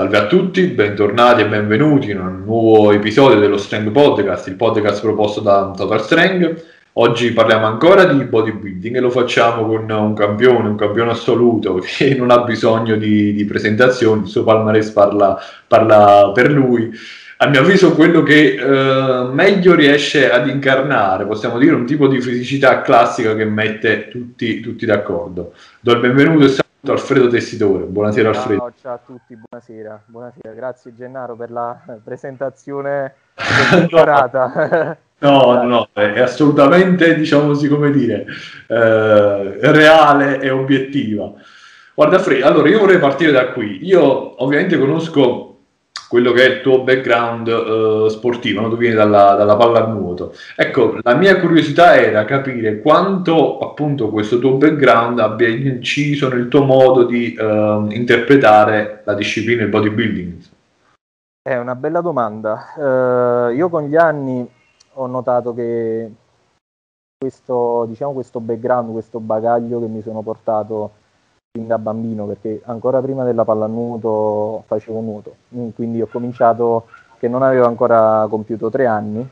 Salve a tutti, bentornati e benvenuti in un nuovo episodio dello Strength Podcast, il podcast proposto da Total Strength. Oggi parliamo ancora di bodybuilding e lo facciamo con un campione, un campione assoluto che non ha bisogno di, di presentazioni, il suo palmarès parla, parla per lui a mio avviso quello che eh, meglio riesce ad incarnare, possiamo dire, un tipo di fisicità classica che mette tutti, tutti d'accordo. Do il benvenuto e saluto Alfredo Tessitore. Buonasera Alfredo. Ciao, ciao a tutti, buonasera. buonasera. Grazie Gennaro per la presentazione migliorata. No, no, è assolutamente, diciamo così, come dire, eh, reale e obiettiva. Guarda, Fred, allora io vorrei partire da qui. Io ovviamente conosco quello che è il tuo background uh, sportivo, no? tu vieni dalla, dalla pallanuoto. Ecco, la mia curiosità era capire quanto appunto questo tuo background abbia inciso nel tuo modo di uh, interpretare la disciplina del bodybuilding. È una bella domanda. Uh, io con gli anni ho notato che questo, diciamo, questo background, questo bagaglio che mi sono portato da bambino perché ancora prima della pallanuoto facevo nuoto, quindi ho cominciato che non avevo ancora compiuto tre anni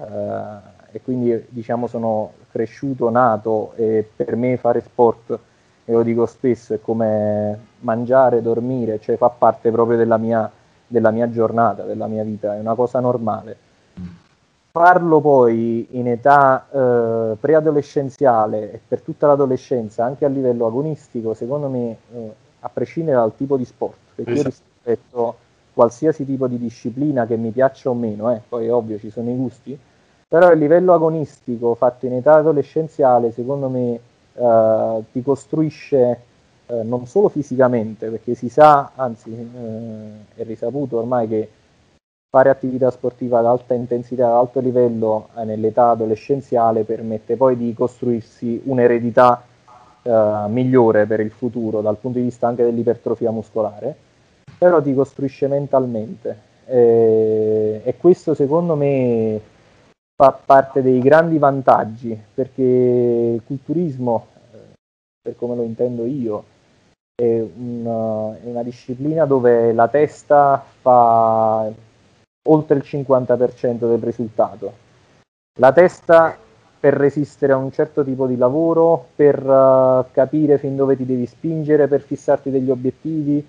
eh, e quindi diciamo sono cresciuto, nato e per me fare sport, e lo dico spesso, è come mangiare, dormire, cioè fa parte proprio della mia, della mia giornata, della mia vita, è una cosa normale farlo poi in età eh, preadolescenziale e per tutta l'adolescenza, anche a livello agonistico, secondo me, eh, a prescindere dal tipo di sport, perché esatto. io rispetto qualsiasi tipo di disciplina che mi piaccia o meno, eh, poi è ovvio ci sono i gusti, però a livello agonistico fatto in età adolescenziale, secondo me, eh, ti costruisce eh, non solo fisicamente, perché si sa, anzi eh, è risaputo ormai che fare attività sportiva ad alta intensità, ad alto livello eh, nell'età adolescenziale permette poi di costruirsi un'eredità eh, migliore per il futuro dal punto di vista anche dell'ipertrofia muscolare, però ti costruisce mentalmente. E, e questo secondo me fa parte dei grandi vantaggi perché il culturismo, eh, per come lo intendo io, è una, è una disciplina dove la testa fa oltre il 50% del risultato. La testa per resistere a un certo tipo di lavoro, per uh, capire fin dove ti devi spingere, per fissarti degli obiettivi,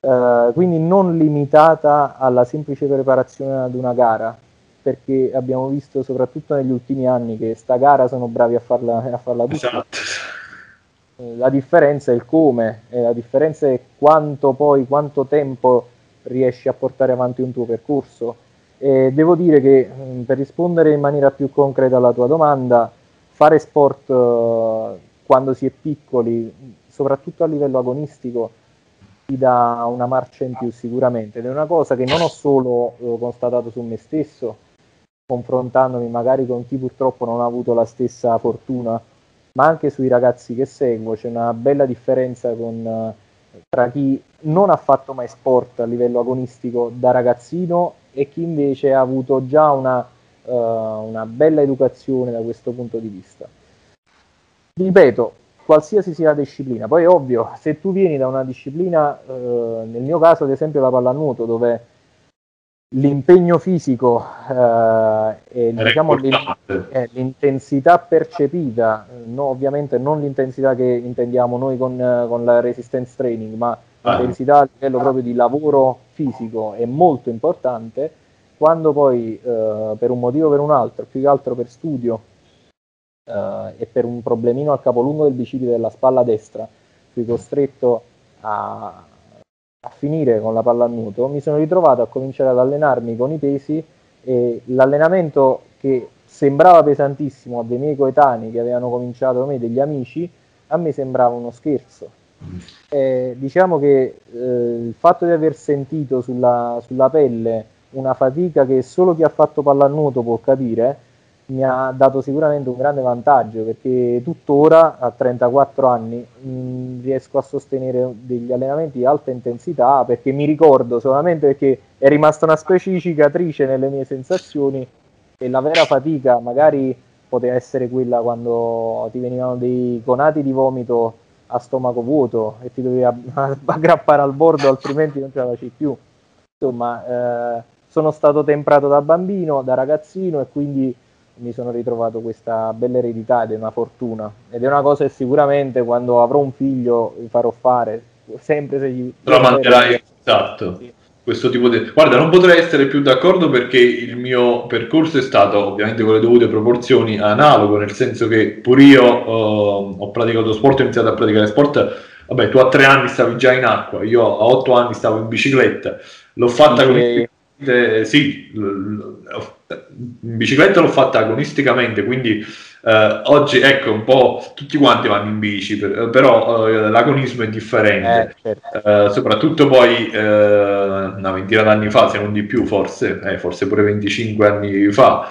uh, quindi non limitata alla semplice preparazione ad una gara, perché abbiamo visto soprattutto negli ultimi anni che sta gara sono bravi a farla, a farla tutta. Esatto. La differenza è il come, la differenza è quanto poi, quanto tempo riesci a portare avanti un tuo percorso. E devo dire che mm, per rispondere in maniera più concreta alla tua domanda, fare sport uh, quando si è piccoli, soprattutto a livello agonistico, ti dà una marcia in più sicuramente. Ed è una cosa che non ho solo uh, constatato su me stesso, confrontandomi magari con chi purtroppo non ha avuto la stessa fortuna, ma anche sui ragazzi che seguo. C'è una bella differenza con... Tra chi non ha fatto mai sport a livello agonistico da ragazzino e chi invece ha avuto già una, uh, una bella educazione da questo punto di vista. Ripeto, qualsiasi sia la disciplina, poi ovvio, se tu vieni da una disciplina, uh, nel mio caso ad esempio la pallanuoto, dove l'impegno fisico eh, e diciamo, eh, l'intensità percepita, no, ovviamente non l'intensità che intendiamo noi con, con la resistance training, ma ah. l'intensità a livello proprio di lavoro fisico è molto importante. Quando poi eh, per un motivo o per un altro, più che altro per studio eh, e per un problemino al capolungo del bicipite della spalla destra, fui costretto a, a finire con la palla a nuoto, mi sono ritrovato a cominciare ad allenarmi con i pesi e l'allenamento che sembrava pesantissimo a dei miei coetanei che avevano cominciato me, degli amici, a me sembrava uno scherzo. E diciamo che eh, il fatto di aver sentito sulla, sulla pelle una fatica che solo chi ha fatto pallanuoto può capire, mi ha dato sicuramente un grande vantaggio perché tuttora a 34 anni mh, riesco a sostenere degli allenamenti di alta intensità perché mi ricordo solamente perché è rimasta una specie di cicatrice nelle mie sensazioni e la vera fatica magari poteva essere quella quando ti venivano dei conati di vomito a stomaco vuoto e ti dovevi aggrappare al bordo altrimenti non ce la facevi più. Insomma, eh, sono stato temprato da bambino, da ragazzino e quindi mi sono ritrovato questa bella eredità ed è una fortuna ed è una cosa che sicuramente quando avrò un figlio farò fare sempre se gli lo manterrai esatto sì. questo tipo di guarda non potrei essere più d'accordo perché il mio percorso è stato ovviamente con le dovute proporzioni analogo nel senso che pure io uh, ho praticato sport ho iniziato a praticare sport vabbè tu a tre anni stavi già in acqua io a otto anni stavo in bicicletta l'ho fatta okay. con eh, sì, in bicicletta l'ho fatta agonisticamente, quindi eh, oggi ecco un po' tutti quanti vanno in bici, per, però eh, l'agonismo è differente, eh, certo. Eh, soprattutto poi eh, una ventina d'anni fa, se non di più forse, forse pure 25 anni fa.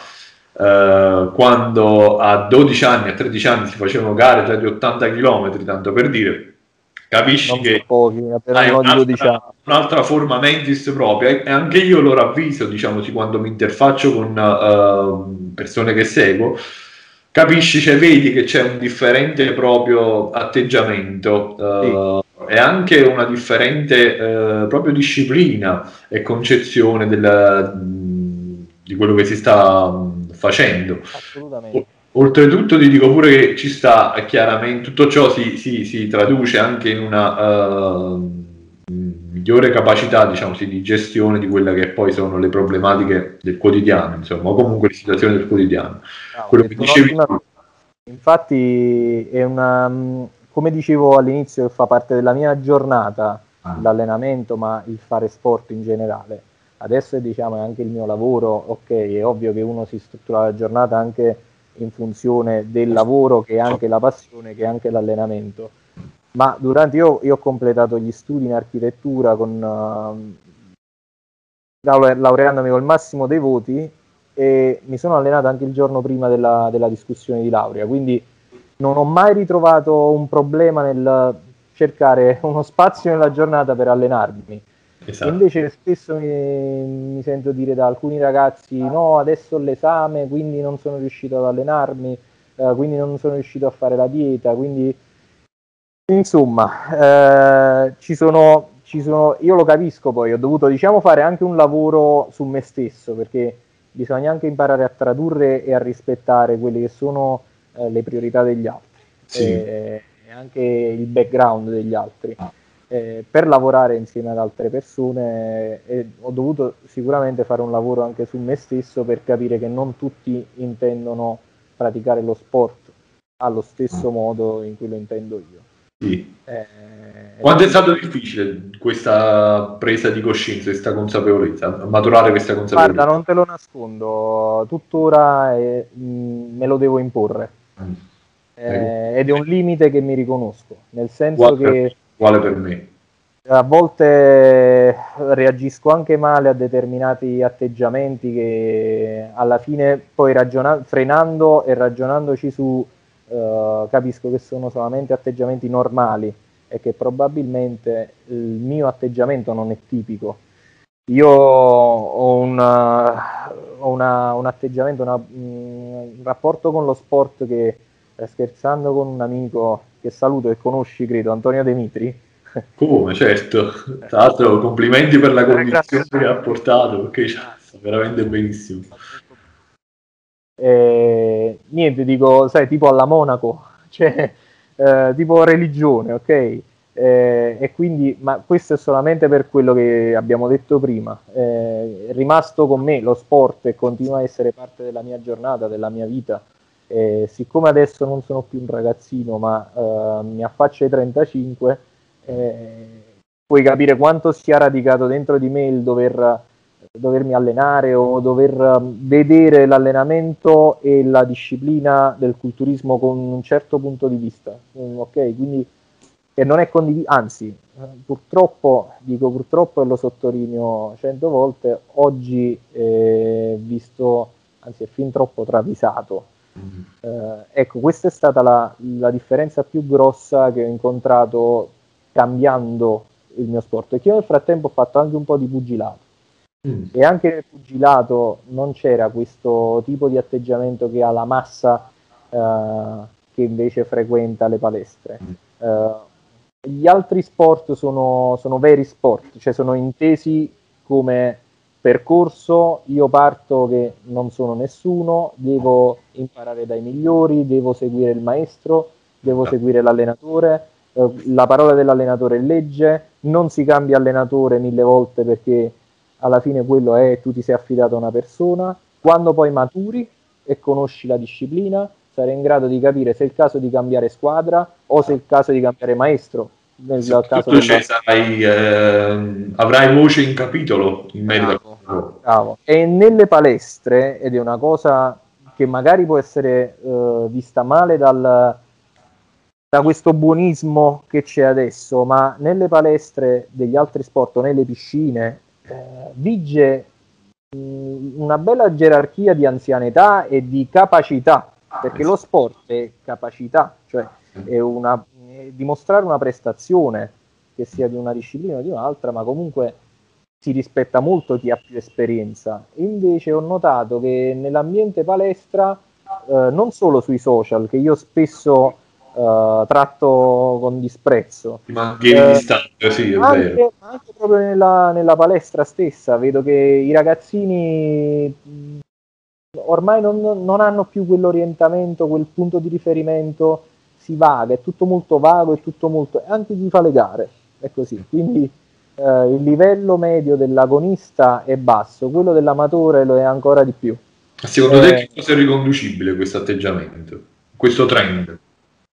quando a 12 anni, a 13 anni si facevano gare già di 80 km, tanto per dire, capisci non che pochi, hai un'altra, un'altra, forma mentis propria e anche io lo ravviso diciamo quando mi interfaccio con uh, persone che seguo. Capisci cioè vedi che c'è un differente proprio atteggiamento uh, sì. e anche una differente uh, proprio disciplina e concezione del, di quello che si sta facendo. Assolutamente Oltretutto ti dico pure che ci sta chiaramente, tutto ciò si, si, si traduce anche in una uh, migliore capacità diciamo, sì, di gestione di quelle che poi sono le problematiche del quotidiano, insomma, o comunque le situazioni del quotidiano. No, Quello che dicevi una... Infatti è una, come dicevo all'inizio, fa parte della mia giornata ah. l'allenamento, ma il fare sport in generale. Adesso diciamo, è anche il mio lavoro, ok, è ovvio che uno si struttura la giornata anche in funzione del lavoro che è anche la passione, che è anche l'allenamento. Ma durante io, io ho completato gli studi in architettura con uh, laureandomi col massimo dei voti e mi sono allenato anche il giorno prima della, della discussione di laurea, quindi non ho mai ritrovato un problema nel cercare uno spazio nella giornata per allenarmi Esatto. Invece spesso mi, mi, sento dire da alcuni ragazzi no, adesso ho l'esame, quindi non sono riuscito ad allenarmi, eh, quindi non sono riuscito a fare la dieta, quindi insomma eh, ci, sono, ci sono, io lo capisco poi, ho dovuto diciamo fare anche un lavoro su me stesso perché bisogna anche imparare a tradurre e a rispettare quelle che sono eh, le priorità degli altri sì. e, e anche il background degli altri. Ah eh, per lavorare insieme ad altre persone eh, ho dovuto sicuramente fare un lavoro anche su me stesso per capire che non tutti intendono praticare lo sport allo stesso modo in cui lo intendo io. Sì. Eh, Quanto è stato difficile questa presa di coscienza, questa consapevolezza, maturare questa consapevolezza? Guarda, non te lo nascondo, tuttora eh, me lo devo imporre. Mm. Eh, ed è un limite che mi riconosco, nel senso Guarda. che uguale per me. A volte reagisco anche male a determinati atteggiamenti che alla fine poi ragiona- frenando e ragionandoci su uh, capisco che sono solamente atteggiamenti normali e che probabilmente il mio atteggiamento non è tipico. Io ho, una, ho una, un atteggiamento, una, un rapporto con lo sport che eh, scherzando con un amico che saluto e conosci, credo, Antonio Demitri. Come, certo. Tra l'altro, complimenti per la condizione che ha portato, perché sta veramente benissimo. Eh, niente, dico, sai, tipo alla Monaco, cioè, eh, tipo religione, ok? Eh, e quindi, ma questo è solamente per quello che abbiamo detto prima. Eh, è rimasto con me lo sport e continua a essere parte della mia giornata, della mia vita. Eh, siccome adesso non sono più un ragazzino, ma eh, mi affaccio ai 35, eh, puoi capire quanto sia radicato dentro di me il dover, dovermi allenare o dover vedere l'allenamento e la disciplina del culturismo con un certo punto di vista. Mm, ok, quindi che non è condiviso, anzi, purtroppo, dico purtroppo e lo sottolineo cento volte, oggi è visto, anzi è fin troppo travisato eh, ecco, questa è stata la, la, differenza più grossa che ho incontrato cambiando il mio sport. E che io nel frattempo ho fatto anche un po' di pugilato. Mm. E anche nel pugilato non c'era questo tipo di atteggiamento che ha la massa eh, che invece frequenta le palestre. Mm. Eh, gli altri sport sono, sono veri sport, cioè sono intesi come percorso, io parto che non sono nessuno, devo imparare dai migliori, devo seguire il maestro, devo seguire l'allenatore, eh, la parola dell'allenatore è legge, non si cambia allenatore mille volte perché alla fine quello è tu ti sei affidato a una persona, quando poi maturi e conosci la disciplina, sarai in grado di capire se è il caso di cambiare squadra o se è il caso di cambiare maestro. Nel caso del sarai, eh, avrai voce in capitolo in merito bravo, bravo. E nelle palestre, ed è una cosa che magari può essere eh, vista male dal, da questo buonismo che c'è adesso, ma nelle palestre degli altri sport o nelle piscine eh, vige mh, una bella gerarchia di anzianità e di capacità, perché lo sport è capacità, cioè è, una, dimostrare una prestazione che sia di una disciplina o di un'altra, ma comunque si rispetta molto chi ha più esperienza. Invece ho notato che nell'ambiente palestra, eh, non solo sui social, che io spesso uh, tratto con disprezzo. Ma eh, distante, sì, anche. Anche proprio nella, nella, palestra stessa, vedo che i ragazzini ormai non, non hanno più quell'orientamento, quel punto di riferimento, si vaga, è tutto molto vago, è tutto molto... anche chi fa le gare, è così. Quindi Uh, il livello medio dell'agonista è basso, quello dell'amatore lo è ancora di più. Secondo eh, te che cosa è riconducibile questo atteggiamento, questo trend?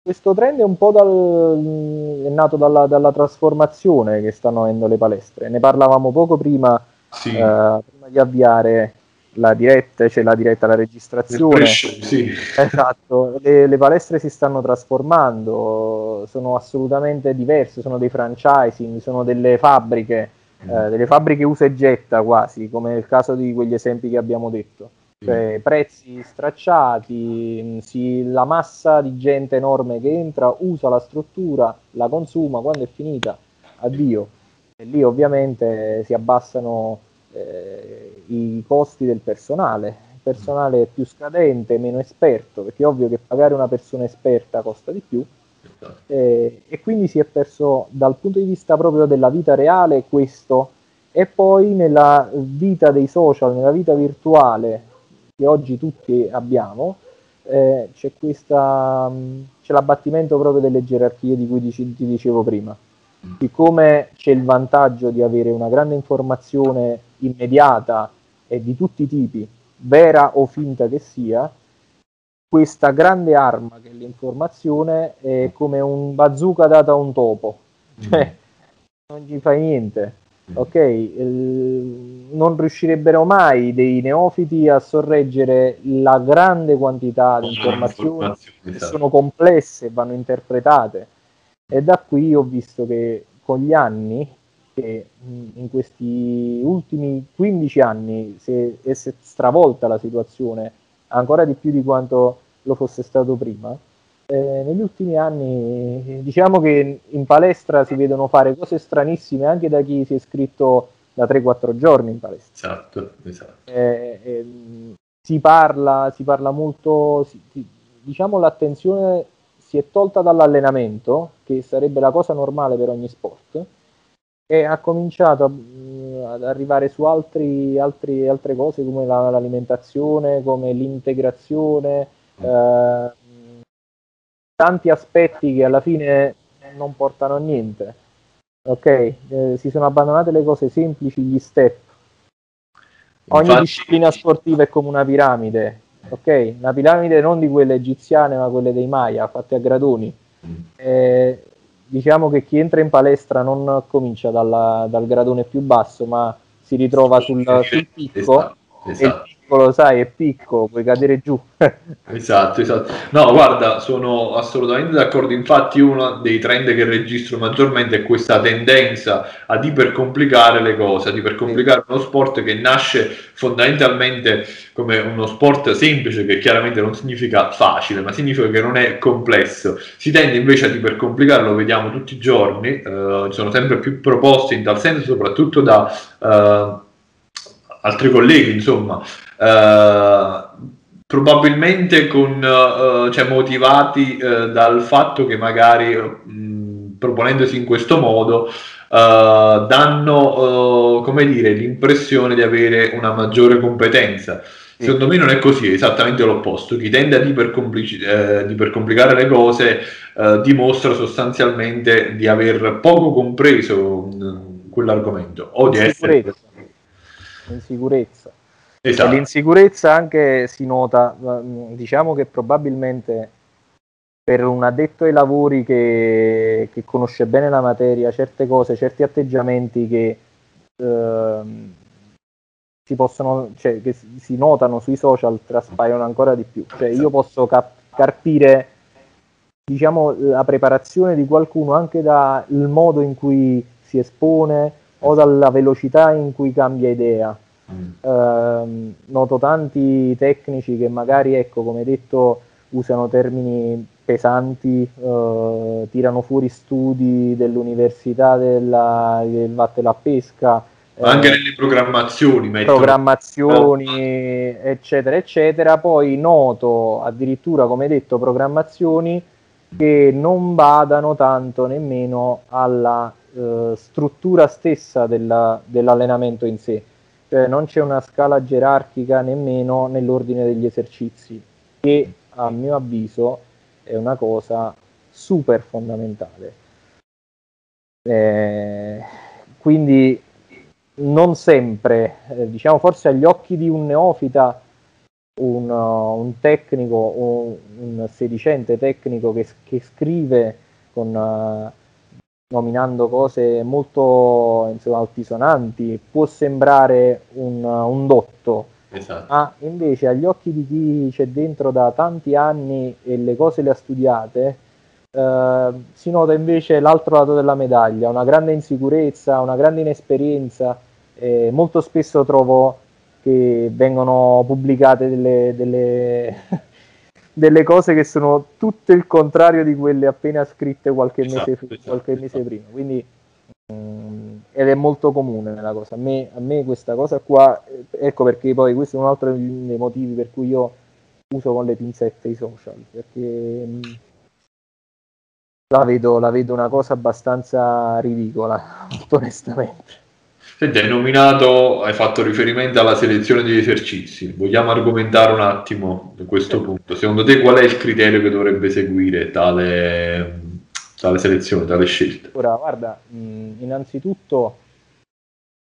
questo trend è un po' dal, è nato dalla, dalla, trasformazione che stanno avendo le palestre. Ne parlavamo poco prima, sì. eh, prima di avviare la diretta, cioè la diretta, la registrazione. Sì. Esatto, le, le, palestre si stanno trasformando, sono assolutamente diverse, sono dei franchising, sono delle fabbriche, mm. eh, delle fabbriche usa e getta quasi, come nel caso di quegli esempi che abbiamo detto cioè prezzi stracciati, si, la massa di gente enorme che entra, usa la struttura, la consuma, quando è finita, addio. E lì ovviamente si abbassano eh, i costi del personale, il personale è più scadente, meno esperto, perché è ovvio che pagare una persona esperta costa di più. Eh, e quindi si è perso dal punto di vista proprio della vita reale questo e poi nella vita dei social, nella vita virtuale che oggi tutti abbiamo, eh, c'è, questa, c'è l'abbattimento proprio delle gerarchie di cui dici, ti dicevo prima. Siccome c'è il vantaggio di avere una grande informazione immediata e di tutti i tipi, vera o finta che sia, questa grande arma che è l'informazione è come un bazooka data a un topo, cioè non gli fai niente ok? Eh, non riuscirebbero mai dei neofiti a sorreggere la grande quantità di informazioni, informazioni che esatto. sono complesse e vanno interpretate. E da qui ho visto che con gli anni, che in questi ultimi 15 anni si è, si è stravolta la situazione ancora di più di quanto lo fosse stato prima, eh, negli ultimi anni diciamo che in palestra si vedono fare cose stranissime anche da chi si è iscritto da 3-4 giorni in palestra. Esatto, esatto. Eh, eh, si, parla, si parla molto, si, diciamo l'attenzione si è tolta dall'allenamento, che sarebbe la cosa normale per ogni sport, e ha cominciato a, mm, ad arrivare su altri, altri, altre cose come la, l'alimentazione, come l'integrazione. Mm. Eh, tanti aspetti che alla fine non portano a niente. Ok, eh, si sono abbandonate le cose semplici, gli step. Ogni Infatti... disciplina sportiva è come una piramide, ok? Una piramide non di quelle egiziane, ma quelle dei Maya, fatte a gradoni. Mm. Eh, diciamo che chi entra in palestra non comincia dalla, dal gradone più basso, ma si ritrova sul, sul picco esatto, esatto piccolo, sai, è piccolo, puoi cadere giù. esatto, esatto. No, guarda, sono assolutamente d'accordo. Infatti, uno dei trend che registro maggiormente è questa tendenza ad ipercomplicare le cose, ad ipercomplicare uno sport che nasce fondamentalmente come uno sport semplice, che chiaramente non significa facile, ma significa che non è complesso. Si tende invece ad ipercomplicare, lo vediamo tutti i giorni, uh, ci sono sempre più proposte in tal senso, soprattutto da. Uh, altri colleghi, insomma, eh, probabilmente con, eh, cioè motivati eh, dal fatto che magari mh, proponendosi in questo modo, uh, danno, uh, come dire, l'impressione di avere una maggiore competenza. Secondo me non è così, è esattamente l'opposto. Chi tende ad ipercomplicare eh, le cose eh, dimostra sostanzialmente di aver poco compreso mh, quell'argomento o di essere... Insicurezza. Esatto. L'insicurezza anche si nota, diciamo che probabilmente per un addetto ai lavori che, che conosce bene la materia, certe cose, certi atteggiamenti che eh, si possono, cioè, che si notano sui social traspaiono ancora di più. Cioè, io posso cap- carpire diciamo, la preparazione di qualcuno anche dal modo in cui si espone o dalla velocità in cui cambia idea. Mm. Eh, noto tanti tecnici che magari, ecco, come detto, usano termini pesanti, eh, tirano fuori studi dell'università della, del Vatte la Pesca. Eh, anche nelle programmazioni, programmazioni, eccetera, eccetera. Poi noto addirittura, come detto, programmazioni che non badano tanto nemmeno alla eh, struttura stessa della, dell'allenamento in sé, cioè non c'è una scala gerarchica nemmeno nell'ordine degli esercizi, che a mio avviso è una cosa super fondamentale. Eh, quindi non sempre, eh, diciamo forse agli occhi di un neofita un, uh, un tecnico, un, un, sedicente tecnico che, che scrive con, uh, nominando cose molto insomma, altisonanti, può sembrare un, un dotto, esatto. ma invece agli occhi di chi c'è dentro da tanti anni e le cose le ha studiate, eh, si nota invece l'altro lato della medaglia, una grande insicurezza, una grande inesperienza. Eh, molto spesso trovo che vengono pubblicate delle, delle, delle, cose che sono tutto il contrario di quelle appena scritte qualche, esatto, mese, esatto, qualche esatto. mese prima. Quindi, um, ed è molto comune nella cosa. A me, a me, questa cosa qua, ecco perché poi questo è un altro dei motivi per cui io uso con le pinzette i social, perché um, la, vedo, la vedo una cosa abbastanza ridicola, onestamente. Senti, hai nominato, hai fatto riferimento alla selezione degli esercizi. Vogliamo argomentare un attimo su questo punto. Secondo te qual è il criterio che dovrebbe seguire tale, tale selezione, tale scelta? Ora, guarda, innanzitutto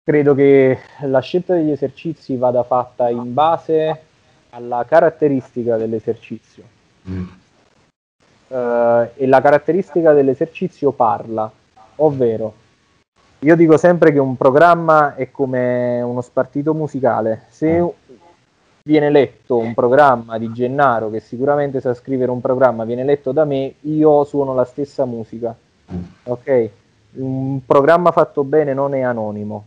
credo che la scelta degli esercizi vada fatta in base alla caratteristica dell'esercizio. Mm. Uh, e la caratteristica dell'esercizio parla, ovvero io dico sempre che un programma è come uno spartito musicale. Se viene letto un programma di Gennaro, che sicuramente sa scrivere un programma, viene letto da me, io suono la stessa musica. Ok? Un programma fatto bene non è anonimo.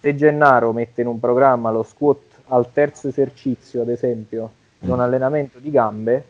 Se Gennaro mette in un programma lo squat al terzo esercizio, ad esempio, in un allenamento di gambe,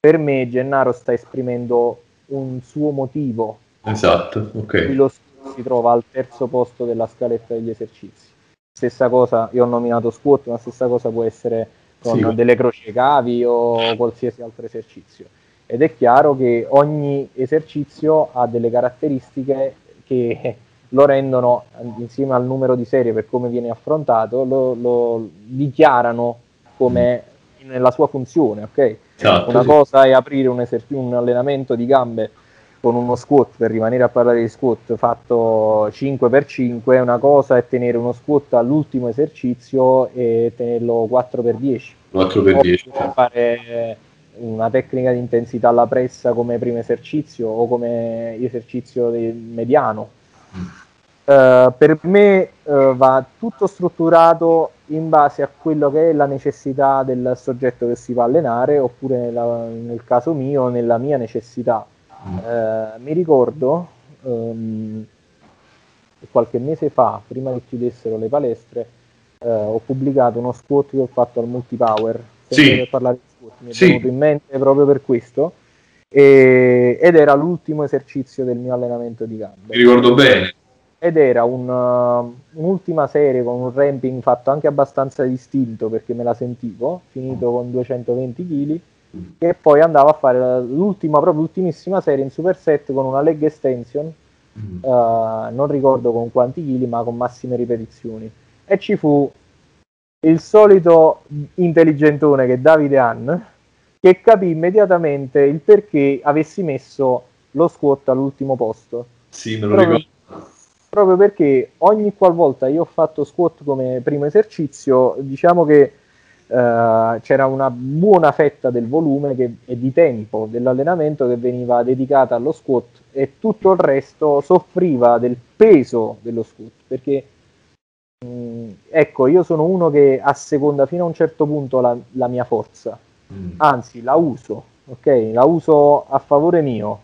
per me Gennaro sta esprimendo un suo motivo. Esatto, ok. Lo si trova al terzo posto della scaletta degli esercizi. Stessa cosa, io ho nominato squat, ma stessa cosa può essere con sì. delle croci cavi o qualsiasi altro esercizio. Ed è chiaro che ogni esercizio ha delle caratteristiche che lo rendono, insieme al numero di serie per come viene affrontato, lo, lo dichiarano come nella sua funzione, ok? Esatto, Una sì. cosa è aprire un, eser- un allenamento di gambe con uno squat, per rimanere a parlare di squat, fatto 5x5, una cosa è tenere uno squat all'ultimo esercizio e tenerlo 4x10. 4x10. fare una tecnica di intensità alla pressa come primo esercizio o come esercizio mediano. Uh, per me uh, va tutto strutturato in base a quello che è la necessità del soggetto che si va a allenare oppure nella, nel caso mio nella mia necessità eh, mi ricordo um, qualche mese fa, prima che chiudessero le palestre, eh, ho pubblicato uno squat che ho fatto al multipower. Sì. Per parlare di squat, mi è sì. venuto in mente proprio per questo. E, ed era l'ultimo esercizio del mio allenamento di gambe. Mi ricordo bene. Ed era un, uh, un'ultima serie con un ramping fatto anche abbastanza distinto perché me la sentivo, finito con 220 kg che poi andava a fare l'ultima, proprio l'ultimissima serie in superset con una leg extension, mm. uh, non ricordo con quanti chili, ma con massime ripetizioni. E ci fu il solito intelligentone che Davide Hann, che capì immediatamente il perché avessi messo lo squat all'ultimo posto. Sì, me lo proprio, ricordo. Proprio perché ogni qualvolta io ho fatto squat come primo esercizio, diciamo che Uh, c'era una buona fetta del volume che, e di tempo dell'allenamento che veniva dedicata allo squat e tutto il resto soffriva del peso dello squat perché mh, mm, ecco io sono uno che a seconda fino a un certo punto la, la mia forza. Mm. anzi la uso ok? La uso a favore mio.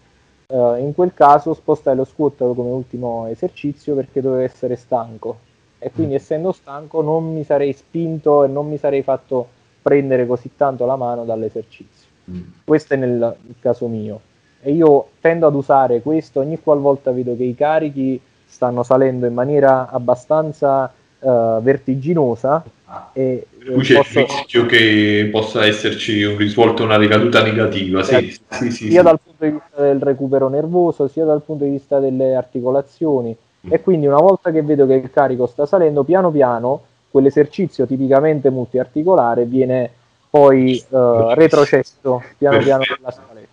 Uh, in quel caso spostai lo squat come ultimo esercizio perché dovevo essere stanco e quindi essendo stanco non mi sarei spinto e non mi sarei fatto prendere così tanto la mano dall'esercizio. Mm. Questo è nel, caso mio. E io tendo ad usare questo ogni qualvolta vedo che i carichi stanno salendo in maniera abbastanza uh, vertiginosa. E, per cui c'è posso... il rischio che possa esserci un risvolto, una ricaduta negativa, sì, sì, sì, sì, sia dal punto di vista del recupero nervoso, sia dal punto di vista delle articolazioni e quindi una volta che vedo che il carico sta salendo, piano piano quell'esercizio tipicamente multiarticolare viene poi uh, retrocesso piano piano nella scaletta.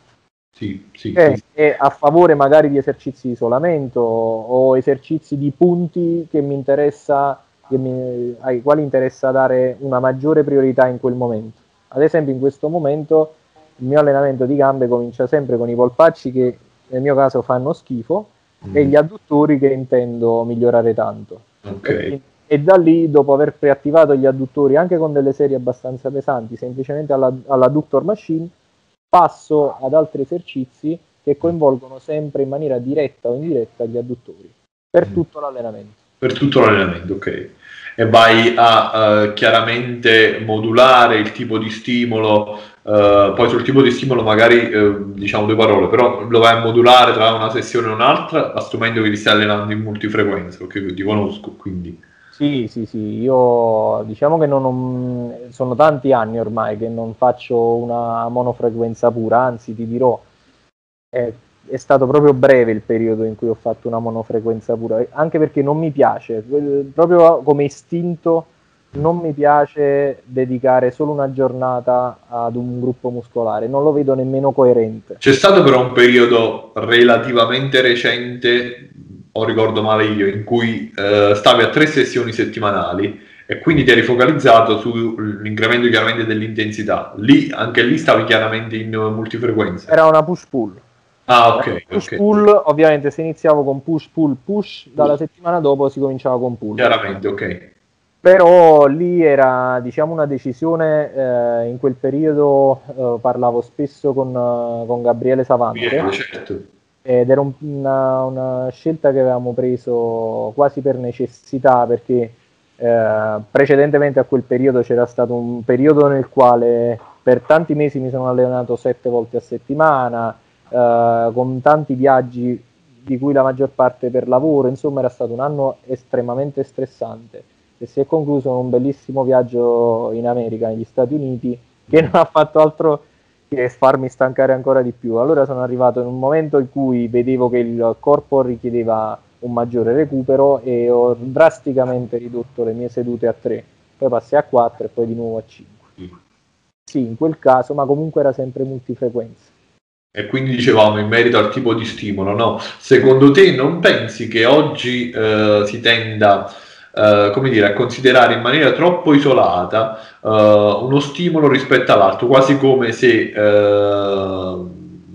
Sì, sì, e, sì. e, a favore magari di esercizi di isolamento o esercizi di punti che mi interessa, che mi, ai quali interessa dare una maggiore priorità in quel momento. Ad esempio, in questo momento il mio allenamento di gambe comincia sempre con i polpacci che nel mio caso fanno schifo mm. e gli adduttori che intendo migliorare tanto. Okay. E, e, da lì, dopo aver preattivato gli adduttori anche con delle serie abbastanza pesanti, semplicemente alla, all'adductor machine, passo ad altri esercizi che coinvolgono sempre in maniera diretta o indiretta gli adduttori per mm. tutto l'allenamento. Per tutto l'allenamento, ok e vai a uh, chiaramente modulare il tipo di stimolo, uh, poi sul tipo di stimolo magari uh, diciamo due parole, però lo vai a modulare tra una sessione e un'altra, assumendo che ti stai allenando in multifrequenza, perché ti conosco, quindi... Sì, sì, sì, io diciamo che non ho, sono tanti anni ormai che non faccio una monofrequenza pura, anzi ti dirò, eh, è stato proprio breve il periodo in cui ho fatto una monofrequenza pura, anche perché non mi piace, proprio come istinto non mi piace dedicare solo una giornata ad un gruppo muscolare, non lo vedo nemmeno coerente. C'è stato però un periodo relativamente recente, o ricordo male io, in cui eh, stavi a tre sessioni settimanali e quindi ti eri focalizzato sull'incremento chiaramente dell'intensità. Lì, anche lì stavi chiaramente in multifrequenza. Era una push-pull. Ah, ok. Push okay. pull, ovviamente se iniziavo con push pull push, dalla settimana dopo si cominciava con pull. Chiaramente, ok. Però lì era diciamo una decisione, eh, in quel periodo eh, parlavo spesso con, uh, con Gabriele Savante. Bien, certo. Ed era un, una, una, scelta che avevamo preso quasi per necessità perché eh, precedentemente a quel periodo c'era stato un periodo nel quale per tanti mesi mi sono allenato sette volte a settimana, eh, con tanti viaggi di cui la maggior parte per lavoro, insomma era stato un anno estremamente stressante e si è concluso con un bellissimo viaggio in America, negli Stati Uniti, che non ha fatto altro che farmi stancare ancora di più. Allora sono arrivato in un momento in cui vedevo che il corpo richiedeva un maggiore recupero e ho drasticamente ridotto le mie sedute a 3, poi passai a 4 e poi di nuovo a 5. Sì, in quel caso, ma comunque era sempre multifrequenza. E quindi dicevamo in merito al tipo di stimolo, no? Secondo te non pensi che oggi eh, si tenda eh, come dire, a considerare in maniera troppo isolata eh, uno stimolo rispetto all'altro, quasi come se eh,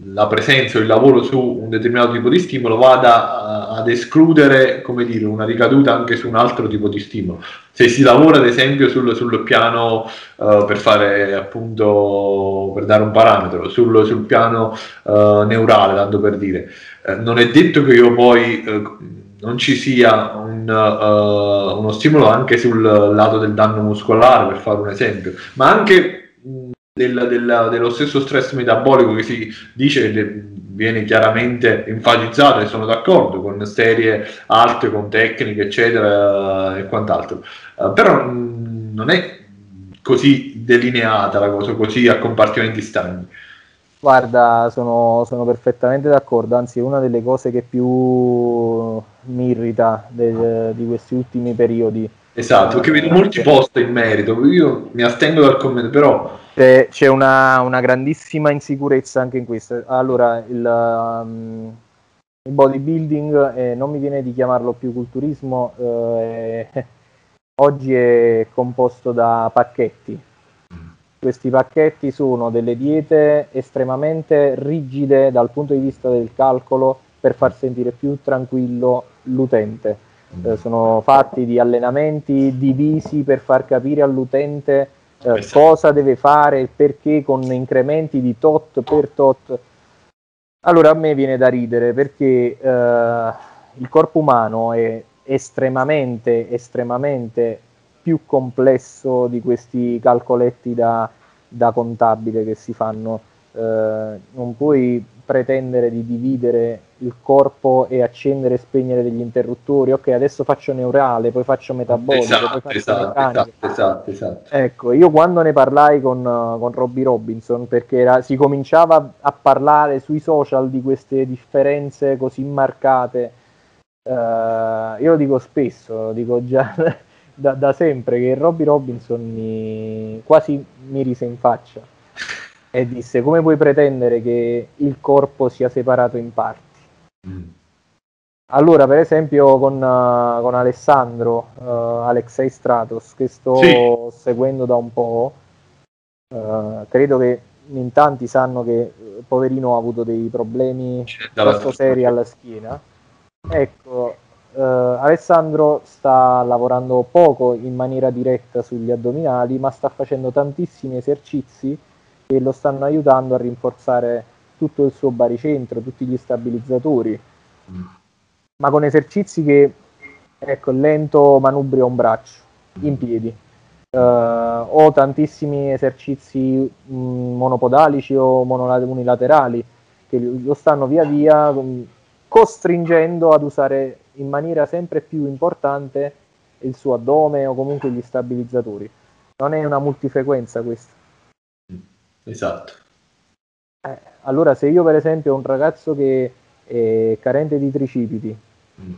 la presenza o il lavoro su un determinato tipo di stimolo vada ad escludere come dire, una ricaduta anche su un altro tipo di stimolo. Se si lavora ad esempio sul, sul piano, uh, per fare appunto, per dare un parametro, sul, sul piano uh, neurale, tanto per dire, uh, non è detto che io poi non ci sia un, uno stimolo anche sul lato del danno muscolare, per fare un esempio, ma anche del, del, dello stesso stress metabolico che si dice che viene chiaramente enfatizzato e sono d'accordo con serie alte, con tecniche eccetera e quant'altro uh, però mh, non è così delineata la cosa, così a compartimenti stagni. Guarda, sono, sono, perfettamente d'accordo, anzi una delle cose che più mi irrita de, di questi ultimi periodi. Esatto, perché vedo molti post in merito, io mi astengo dal commento, però... C'è, c'è una, una, grandissima insicurezza anche in questo. Allora, il, um, il bodybuilding, eh, non mi viene di chiamarlo più culturismo, eh, oggi è composto da pacchetti. Questi pacchetti sono delle diete estremamente rigide dal punto di vista del calcolo per far sentire più tranquillo l'utente. Eh, sono fatti di allenamenti divisi per far capire all'utente eh, cosa deve fare, perché con incrementi di tot per tot allora a me viene da ridere perché eh, il corpo umano è estremamente, estremamente più complesso di questi calcoletti da, da contabile che si fanno. Eh, non puoi pretendere di dividere il corpo e accendere e spegnere degli interruttori. Ok, adesso faccio neurale, poi faccio metabolico, esatto, poi faccio esatto, esatto, esatto, esatto, Ecco, io quando ne parlai con, con Robbie Robinson, perché era, si cominciava a parlare sui social di queste differenze così marcate, eh, io lo dico spesso, lo dico già da, da sempre, che Robbie Robinson mi, quasi mi rise in faccia e disse come puoi pretendere che il corpo sia separato in parti? Mm. Allora, per esempio, con, uh, con Alessandro, uh, Alexei Stratos, che sto sì. seguendo da un po', uh, credo che in tanti sanno che Poverino ha avuto dei problemi molto seri alla schiena. Ecco, Alessandro sta lavorando poco in maniera diretta sugli addominali, ma sta facendo tantissimi esercizi che lo stanno aiutando a rinforzare tutto il suo baricentro, tutti gli stabilizzatori, mm. ma con esercizi che, ecco, lento manubrio un braccio, in piedi. Uh, ho tantissimi esercizi mh, mm, monopodalici o monolat- unilaterali che lo stanno via via mh, costringendo ad usare in maniera sempre più importante il suo addome o comunque gli stabilizzatori. Non è una multifrequenza questa. Esatto. Eh, allora, se io per esempio ho un ragazzo che è carente di tricipiti, mm.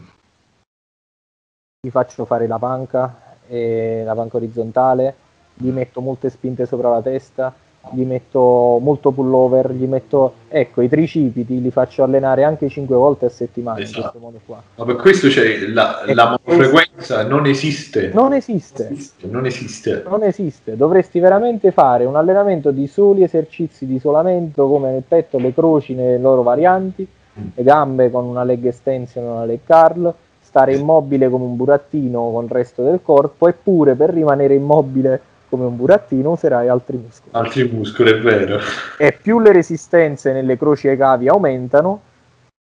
gli faccio fare la panca, eh, la panca orizzontale, gli metto molte spinte sopra la testa, gli metto molto pullover, gli metto, ecco, i tricipiti li faccio allenare anche 5 volte a settimana esatto. in questo modo qua. Ma per questo c'è la, la monofrequenza non esiste. Non esiste. Non esiste. Non esiste. Dovresti veramente fare un allenamento di soli esercizi di isolamento come nel petto, le croci nelle loro varianti, mm. le gambe con una leg extension, una leg curl, stare immobile come un burattino con il resto del corpo eppure per rimanere immobile come un burattino userai altri muscoli. Altri muscoli, è vero. E più le resistenze nelle croci ai cavi aumentano,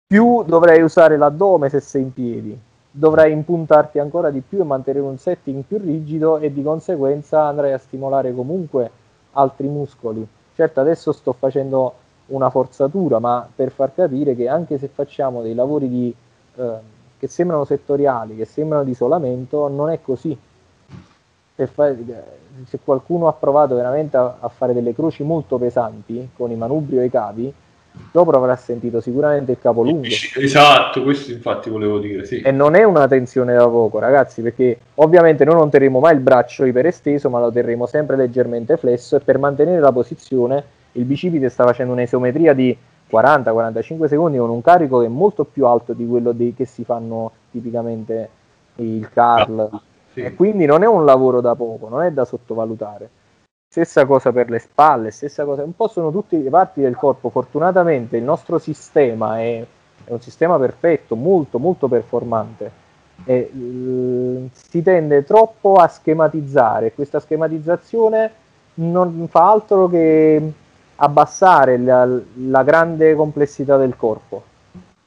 più dovrai usare l'addome se sei in piedi. Dovrai impuntarti ancora di più e mantenere un setting più rigido e di conseguenza andrai a stimolare comunque altri muscoli. Certo, adesso sto facendo una forzatura, ma per far capire che anche se facciamo dei lavori di, eh, che sembrano settoriali, che sembrano di isolamento, non è così se, fa, se qualcuno ha provato veramente a, a, fare delle croci molto pesanti con i manubri o i cavi, dopo avrà sentito sicuramente il capo lungo. Esatto, questo infatti volevo dire, sì. E non è una tensione da poco, ragazzi, perché ovviamente noi non terremo mai il braccio iperesteso, ma lo terremo sempre leggermente flesso e per mantenere la posizione il bicipite sta facendo un'isometria di 40-45 secondi con un carico che è molto più alto di quello dei, che si fanno tipicamente il curl. Ah sì. E quindi non è un lavoro da poco, non è da sottovalutare. Stessa cosa per le spalle, stessa cosa, un po' sono tutte le parti del corpo. Fortunatamente il nostro sistema è, è un sistema perfetto, molto, molto performante. E, uh, si tende troppo a schematizzare. Questa schematizzazione non fa altro che abbassare la, la grande complessità del corpo.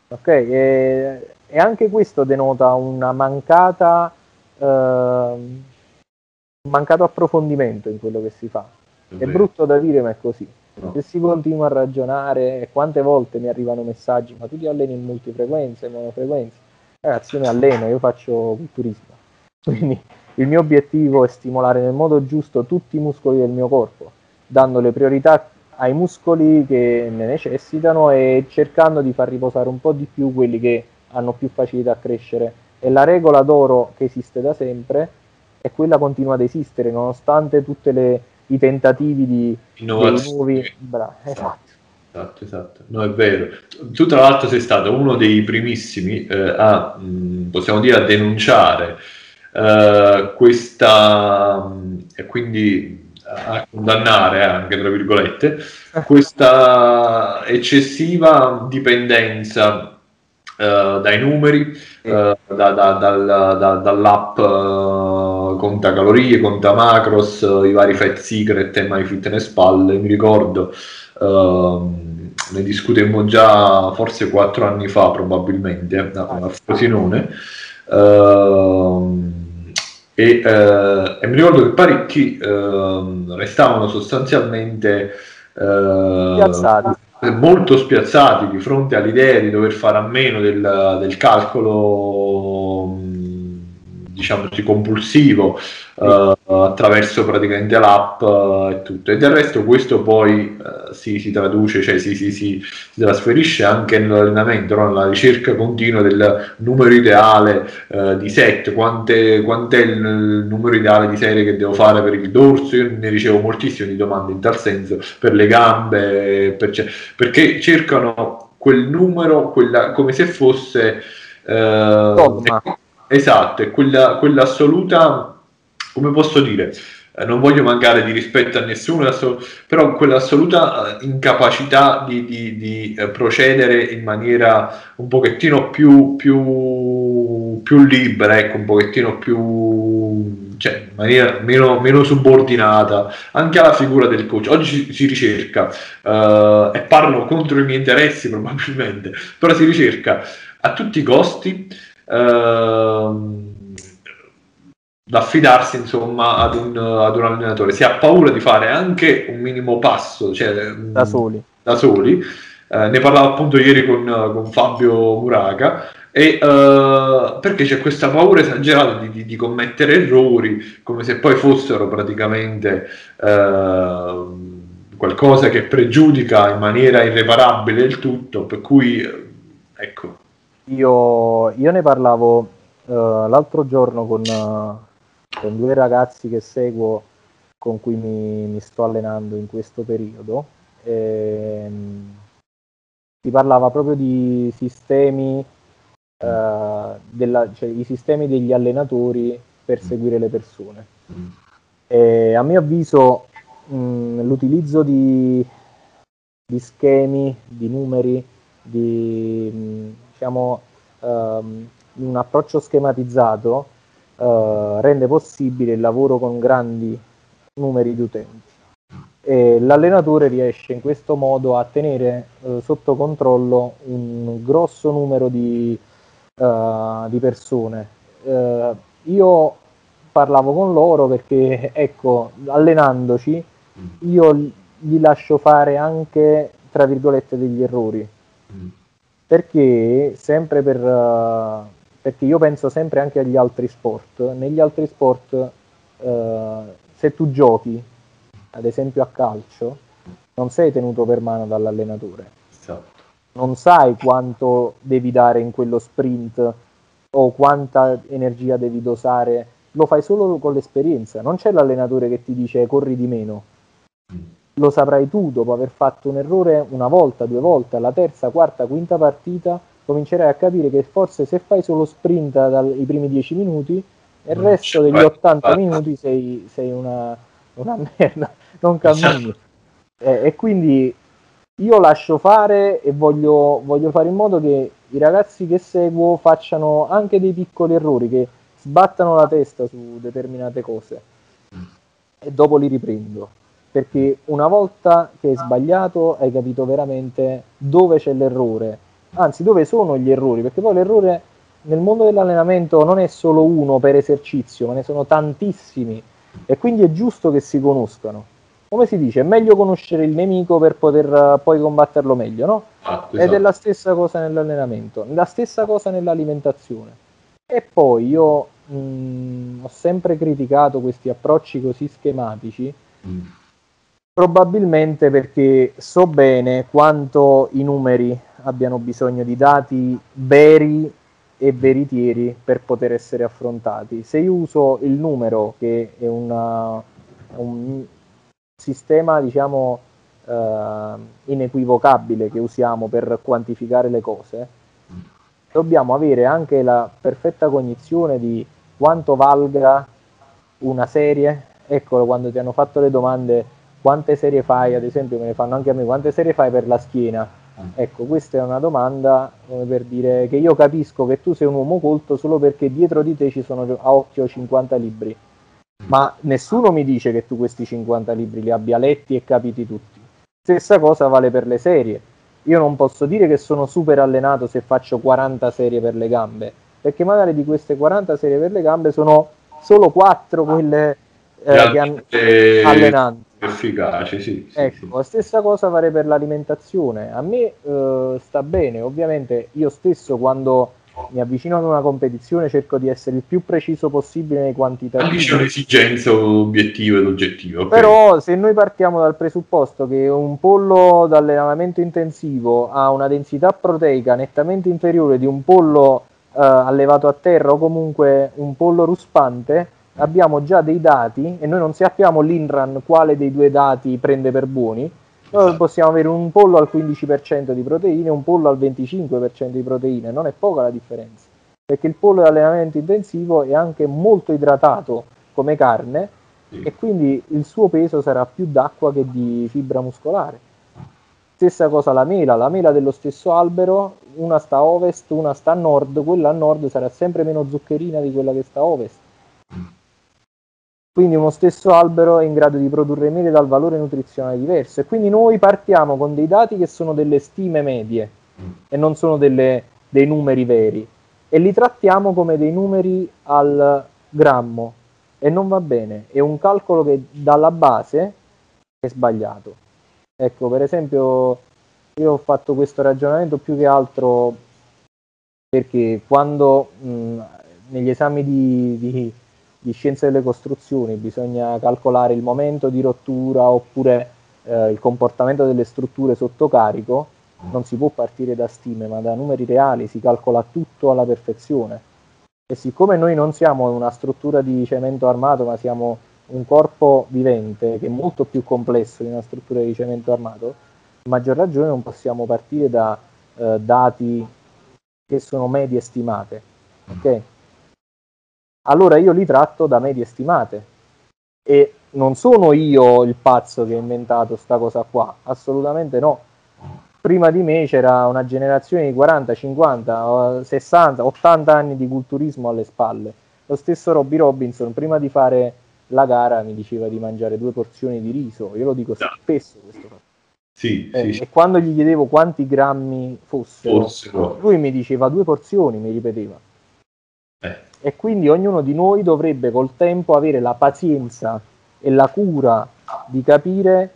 Ok? E, e anche questo denota una mancata uh, mancato approfondimento in quello che si fa. È, è brutto da dire, ma è così. No. Se si continua a ragionare, quante volte mi arrivano messaggi, ma tu ti alleni in multifrequenza, in monofrequenza? Ragazzi, io mi alleno, io faccio culturismo. Quindi il mio obiettivo è stimolare nel modo giusto tutti i muscoli del mio corpo, dando le priorità ai muscoli che ne necessitano e cercando di far riposare un po' di più quelli che hanno più facilità a crescere. E la regola d'oro che esiste da sempre è quella continua ad esistere, nonostante tutti i tentativi di nuovi... Bra- esatto. Esatto, esatto. No, è vero. Tu tra l'altro sei stato uno dei primissimi eh, a, mh, mm, possiamo dire, a denunciare eh, questa e quindi a condannare anche tra virgolette questa eccessiva dipendenza eh, dai numeri eh, da, da, da, dall'app eh, conta calorie, conta macros, i vari fat secret e MyFitnessPal. Mi ricordo Uh, ne discutemmo già forse quattro anni fa probabilmente a, Frosinone uh, e, uh, e, mi ricordo che parecchi ehm, restavano sostanzialmente spiazzati. Molto spiazzati di fronte all'idea di dover fare a meno del, del calcolo diciamo compulsivo uh, attraverso praticamente l'app uh, e tutto. E del resto questo poi uh, si, si, traduce cioè si, si, si, trasferisce anche nell'allenamento no? nella ricerca continua del numero ideale di set. Quant'è, quant'è il numero ideale di serie che devo fare per il dorso? Io ne ricevo moltissime di domande in tal senso per le gambe per, perché cercano quel numero quella, come se fosse Esatto, è quella, quella assoluta, come posso dire, eh, non voglio mancare di rispetto a nessuno, però quell'assoluta eh, incapacità di, di, di eh, procedere in maniera un pochettino più, più, più libera, ecco, un pochettino più, cioè, in maniera meno, meno subordinata anche alla figura del coach. Oggi si ricerca, uh, e parlo contro i miei interessi probabilmente, però si ricerca a tutti i costi Ehm, da affidarsi insomma ad un, ad un, allenatore. Si ha paura di fare anche un minimo passo cioè, da soli, da soli. Eh, ne parlavo appunto ieri con, con Fabio Muraca e, uh, perché c'è questa paura esagerata di, di, di, commettere errori come se poi fossero praticamente uh, qualcosa che pregiudica in maniera irreparabile il tutto per cui ecco. Io, io ne parlavo uh, l'altro giorno con, con, due ragazzi che seguo con cui mi, mi sto allenando in questo periodo. E, um, si parlava proprio di sistemi, uh, della, cioè, i sistemi degli allenatori per seguire le persone. E a mio avviso mh, l'utilizzo di, di, schemi, di numeri, di, diciamo, ehm, un approccio schematizzato eh, rende possibile il lavoro con grandi numeri di utenti. E l'allenatore riesce in questo modo a tenere eh, sotto controllo un grosso numero di, uh, di persone. Uh, io parlavo con loro perché, ecco, allenandoci, io gli lascio fare anche, tra virgolette, degli errori. Mm perché sempre per uh, perché io penso sempre anche agli altri sport. Negli altri sport uh, se tu giochi ad esempio a calcio non sei tenuto per mano dall'allenatore. Esatto. non sai quanto devi dare in quello sprint o quanta energia devi dosare. Lo fai solo con l'esperienza. Non c'è l'allenatore che ti dice corri di meno. Mm. Lo saprai tu dopo aver fatto un errore una volta, due volte, alla terza, quarta, quinta partita, comincerai a capire che forse se fai solo sprint dai primi dieci minuti, il resto degli 80 minuti sei, sei una, una, merda, non cammini. E, e, quindi io lascio fare e voglio, voglio fare in modo che i ragazzi che seguo facciano anche dei piccoli errori, che sbattano la testa su determinate cose. E dopo li riprendo. Perché una volta che hai sbagliato hai capito veramente dove c'è l'errore, anzi dove sono gli errori, perché poi l'errore nel mondo dell'allenamento non è solo uno per esercizio, ma ne sono tantissimi e quindi è giusto che si conoscano. Come si dice, è meglio conoscere il nemico per poter uh, poi combatterlo meglio, no? Ah, esatto. Ed è la stessa cosa nell'allenamento, la stessa cosa nell'alimentazione. E poi io mh, ho sempre criticato questi approcci così schematici, mm. probabilmente perché so bene quanto i numeri abbiano bisogno di dati veri e veritieri per poter essere affrontati. Se io uso il numero, che è una, un sistema, diciamo, eh, inequivocabile che usiamo per quantificare le cose, dobbiamo avere anche la perfetta cognizione di quanto valga una serie. Eccolo, quando ti hanno fatto le domande, quante serie fai, ad esempio, me ne fanno anche a me, quante serie fai per la schiena? Ecco, questa è una domanda come per dire che io capisco che tu sei un uomo colto solo perché dietro di te ci sono a occhio 50 libri, ma nessuno mi dice che tu questi 50 libri li abbia letti e capiti tutti. Stessa cosa vale per le serie. Io non posso dire che sono super allenato se faccio 40 serie per le gambe, perché magari di queste 40 serie per le gambe sono solo 4 quelle eh, che hanno allenanti efficace, sì. ecco, sì. la stessa cosa vale per l'alimentazione. A me eh, sta bene, ovviamente io stesso quando mi avvicino ad una competizione cerco di essere il più preciso possibile nei quantitativi. Anche c'è un'esigenza obiettiva ed oggettiva. Okay. Però se noi partiamo dal presupposto che un pollo d'allenamento intensivo ha una densità proteica nettamente inferiore di un pollo eh, allevato a terra o comunque un pollo ruspante, abbiamo già dei dati e noi non sappiamo l'INRAN quale dei due dati prende per buoni, noi esatto. possiamo avere un pollo al 15% di proteine e un pollo al 25% di proteine, non è poca la differenza, perché il pollo di allenamento intensivo è anche molto idratato come carne sì. e quindi il suo peso sarà più d'acqua che di fibra muscolare. Stessa cosa la mela, la mela dello stesso albero, una sta a ovest, una sta a nord, quella a nord sarà sempre meno zuccherina di quella che sta a ovest quindi uno stesso albero è in grado di produrre mele dal valore nutrizionale diverso. E quindi noi partiamo con dei dati che sono delle stime medie e non sono delle, dei numeri veri. E li trattiamo come dei numeri al grammo. E non va bene, è un calcolo che dalla base è sbagliato. Ecco, per esempio, io ho fatto questo ragionamento più che altro perché quando mh, negli esami di, di di scienza delle costruzioni bisogna calcolare il momento di rottura oppure eh, il comportamento delle strutture sotto carico, non si può partire da stime ma da numeri reali, si calcola tutto alla perfezione. E siccome noi non siamo una struttura di cemento armato ma siamo un corpo vivente che è molto più complesso di una struttura di cemento armato, a maggior ragione non possiamo partire da eh, dati che sono medie stimate. Okay? Allora io li tratto da medie stimate. E non sono io il pazzo che ha inventato questa cosa qua, assolutamente no. Prima di me c'era una generazione di 40, 50, 60, 80 anni di culturismo alle spalle. Lo stesso Robbie Robinson, prima di fare la gara, mi diceva di mangiare due porzioni di riso. Io lo dico spesso questo fatto. Sì, eh, sì. E quando gli chiedevo quanti grammi fossero, fossero, lui mi diceva due porzioni, mi ripeteva. Eh e quindi ognuno di noi dovrebbe col tempo avere la pazienza e la cura di capire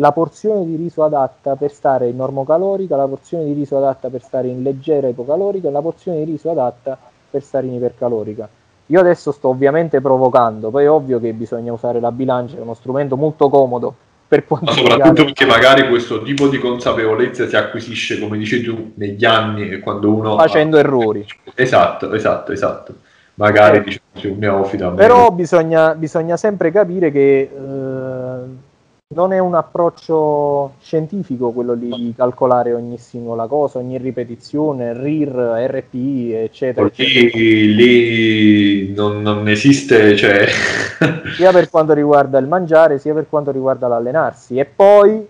la porzione di riso adatta per stare in normocalorica, la porzione di riso adatta per stare in leggera ipocalorica e la porzione di riso adatta per stare in ipercalorica. Io adesso sto ovviamente provocando, poi è ovvio che bisogna usare la bilancia, è uno strumento molto comodo per quanto soprattutto perché magari questo tipo di consapevolezza si acquisisce, come dici tu, negli anni e quando uno facendo ha... errori. Esatto, esatto, esatto magari eh, diciamo, un neofita. Però bisogna, bisogna, sempre capire che eh, non è un approccio scientifico quello lì di calcolare ogni singola cosa, ogni ripetizione, RIR, RPI, eccetera. Lì, lì non, non, esiste, cioè... sia per quanto riguarda il mangiare, sia per quanto riguarda l'allenarsi. E poi,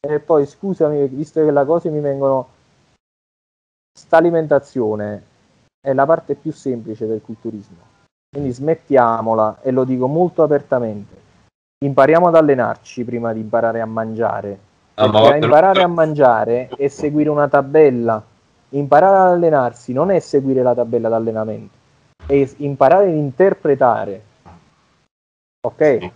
e poi scusami, visto che le cose mi vengono... Sta alimentazione è la parte più semplice del culturismo. Quindi smettiamola e lo dico molto apertamente. Impariamo ad allenarci prima di imparare a mangiare. Ah, ma imparare a mangiare è seguire una tabella. Imparare ad allenarsi non è seguire la tabella d'allenamento, è imparare ad interpretare. Ok?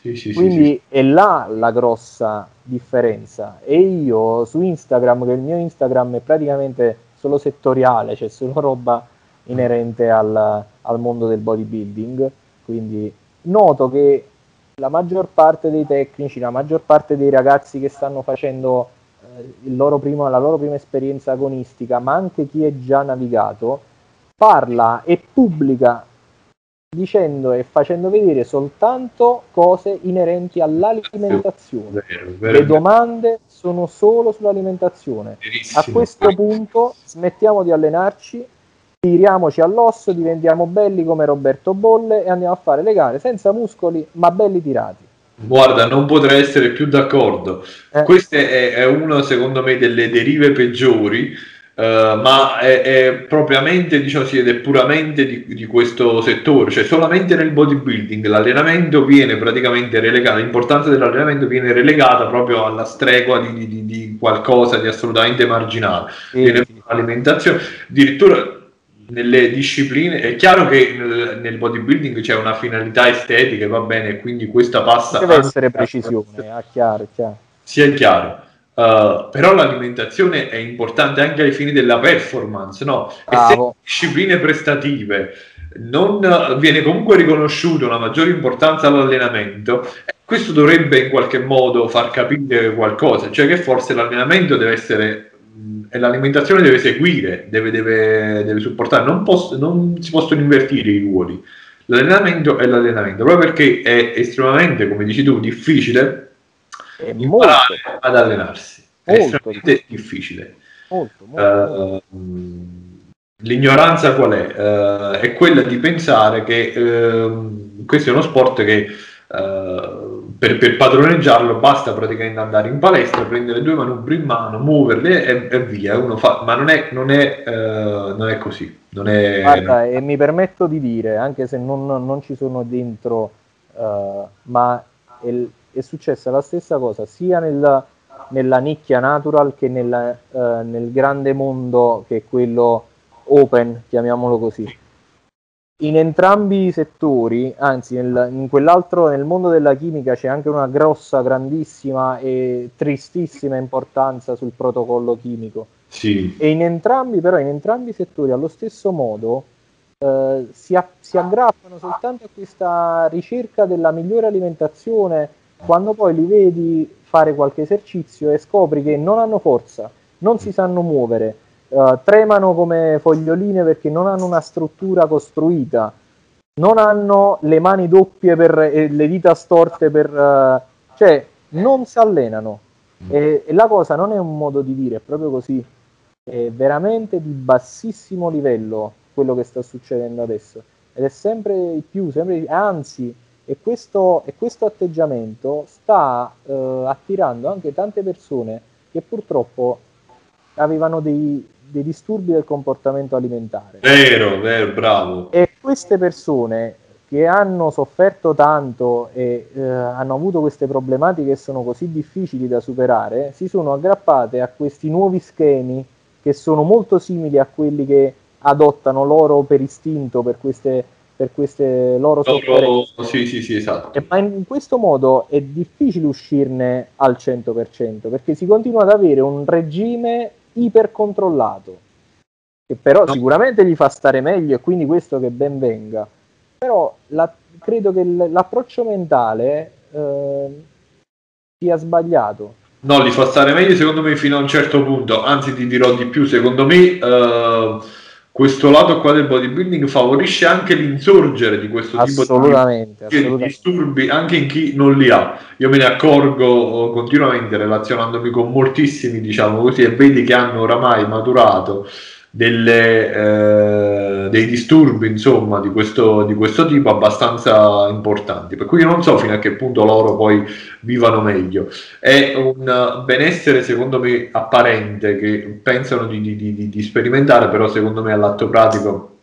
Sì, sì, Quindi sì, è là la grossa differenza. E io su Instagram, che il mio Instagram è praticamente solo settoriale, cioè solo roba inerente al, al mondo del bodybuilding, quindi noto che la maggior parte dei tecnici, la maggior parte dei ragazzi che stanno facendo eh, loro primo, la loro prima esperienza agonistica, ma anche chi è già navigato, parla e pubblica dicendo e facendo vedere soltanto cose inerenti all'alimentazione. Vero, vero, Le domande sono solo sull'alimentazione. Verissimo. A questo punto smettiamo di allenarci, tiriamoci all'osso, diventiamo belli come Roberto Bolle e andiamo a fare le gare senza muscoli ma belli tirati. Guarda, non potrei essere più d'accordo. Eh. Questa è, è una, secondo me, delle derive peggiori Uh, ma è, è, propriamente, diciamo sì, ed è puramente di, di, questo settore, cioè solamente nel bodybuilding l'allenamento viene praticamente relegato, l'importanza dell'allenamento viene relegata proprio alla stregua di, di, di qualcosa di assolutamente marginale. Sì. L'alimentazione, addirittura nelle discipline, è chiaro che nel, nel, bodybuilding c'è una finalità estetica, va bene, quindi questa passa... Deve essere precisione, è ah, chiaro, chiaro. Sia chiaro Uh, però l'alimentazione è importante anche ai fini della performance, no? E se discipline prestative non viene comunque riconosciuta una maggiore importanza all'allenamento, questo dovrebbe in qualche modo far capire qualcosa, cioè che forse l'allenamento deve essere e l'alimentazione deve seguire, deve, deve, deve supportare, non, posso, non si possono invertire i ruoli. L'allenamento è l'allenamento, proprio perché è estremamente, come dici tu, difficile è molto, ad allenarsi. È estremamente difficile. Molto, molto, uh, l'ignoranza qual è? Uh, è quella di pensare che uh, questo è uno sport che per, per, padroneggiarlo basta praticamente andare in palestra, prendere due manubri in mano, muoverle e, e via. Uno fa, ma non è, non è, non è così. Non è, Guarda, e mi permetto di dire, anche se non, non ci sono dentro, ma il, è successa la stessa cosa sia nel, nella nicchia natural che nel, eh, nel grande mondo che è quello open, chiamiamolo così. In entrambi i settori, anzi nel, in quell'altro, nel mondo della chimica c'è anche una grossa, grandissima e tristissima importanza sul protocollo chimico. Sì. E in entrambi, però, in entrambi i settori, allo stesso modo, eh, si, a, si aggrappano soltanto a questa ricerca della migliore alimentazione, quando poi li vedi fare qualche esercizio e scopri che non hanno forza, non si sanno muovere, uh, tremano come foglioline perché non hanno una struttura costruita, non hanno le mani doppie per, e le dita storte per... Uh, cioè, non si allenano. E, e la cosa non è un modo di dire, è proprio così. È veramente di bassissimo livello quello che sta succedendo adesso. Ed è sempre di più, sempre di, anzi, e questo, e questo atteggiamento sta eh, attirando anche tante persone che purtroppo avevano dei, dei disturbi del comportamento alimentare. Vero, vero, bravo. E queste persone che hanno sofferto tanto e eh, hanno avuto queste problematiche che sono così difficili da superare, si sono aggrappate a questi nuovi schemi che sono molto simili a quelli che adottano loro per istinto, per queste per queste loro sofferenze. Sì, sì, sì, esatto. E, ma in questo modo è difficile uscirne al 100% perché si continua ad avere un regime ipercontrollato che però no. sicuramente gli fa stare meglio e quindi questo che ben venga. Però la, credo che l'approccio mentale eh, sia sbagliato. No, li fa stare meglio secondo me fino a un certo punto, anzi ti dirò di più, secondo me... Eh questo lato qua del bodybuilding favorisce anche l'insorgere di questo tipo di, disturbi anche in chi non li ha. Io me ne accorgo continuamente relazionandomi con moltissimi, diciamo così, e vedi che hanno oramai maturato delle, eh, dei disturbi insomma di questo, di questo tipo abbastanza importanti. Per cui io non so fino a che punto loro poi vivano meglio. È un benessere secondo me apparente che pensano di, di, di, di sperimentare però secondo me all'atto pratico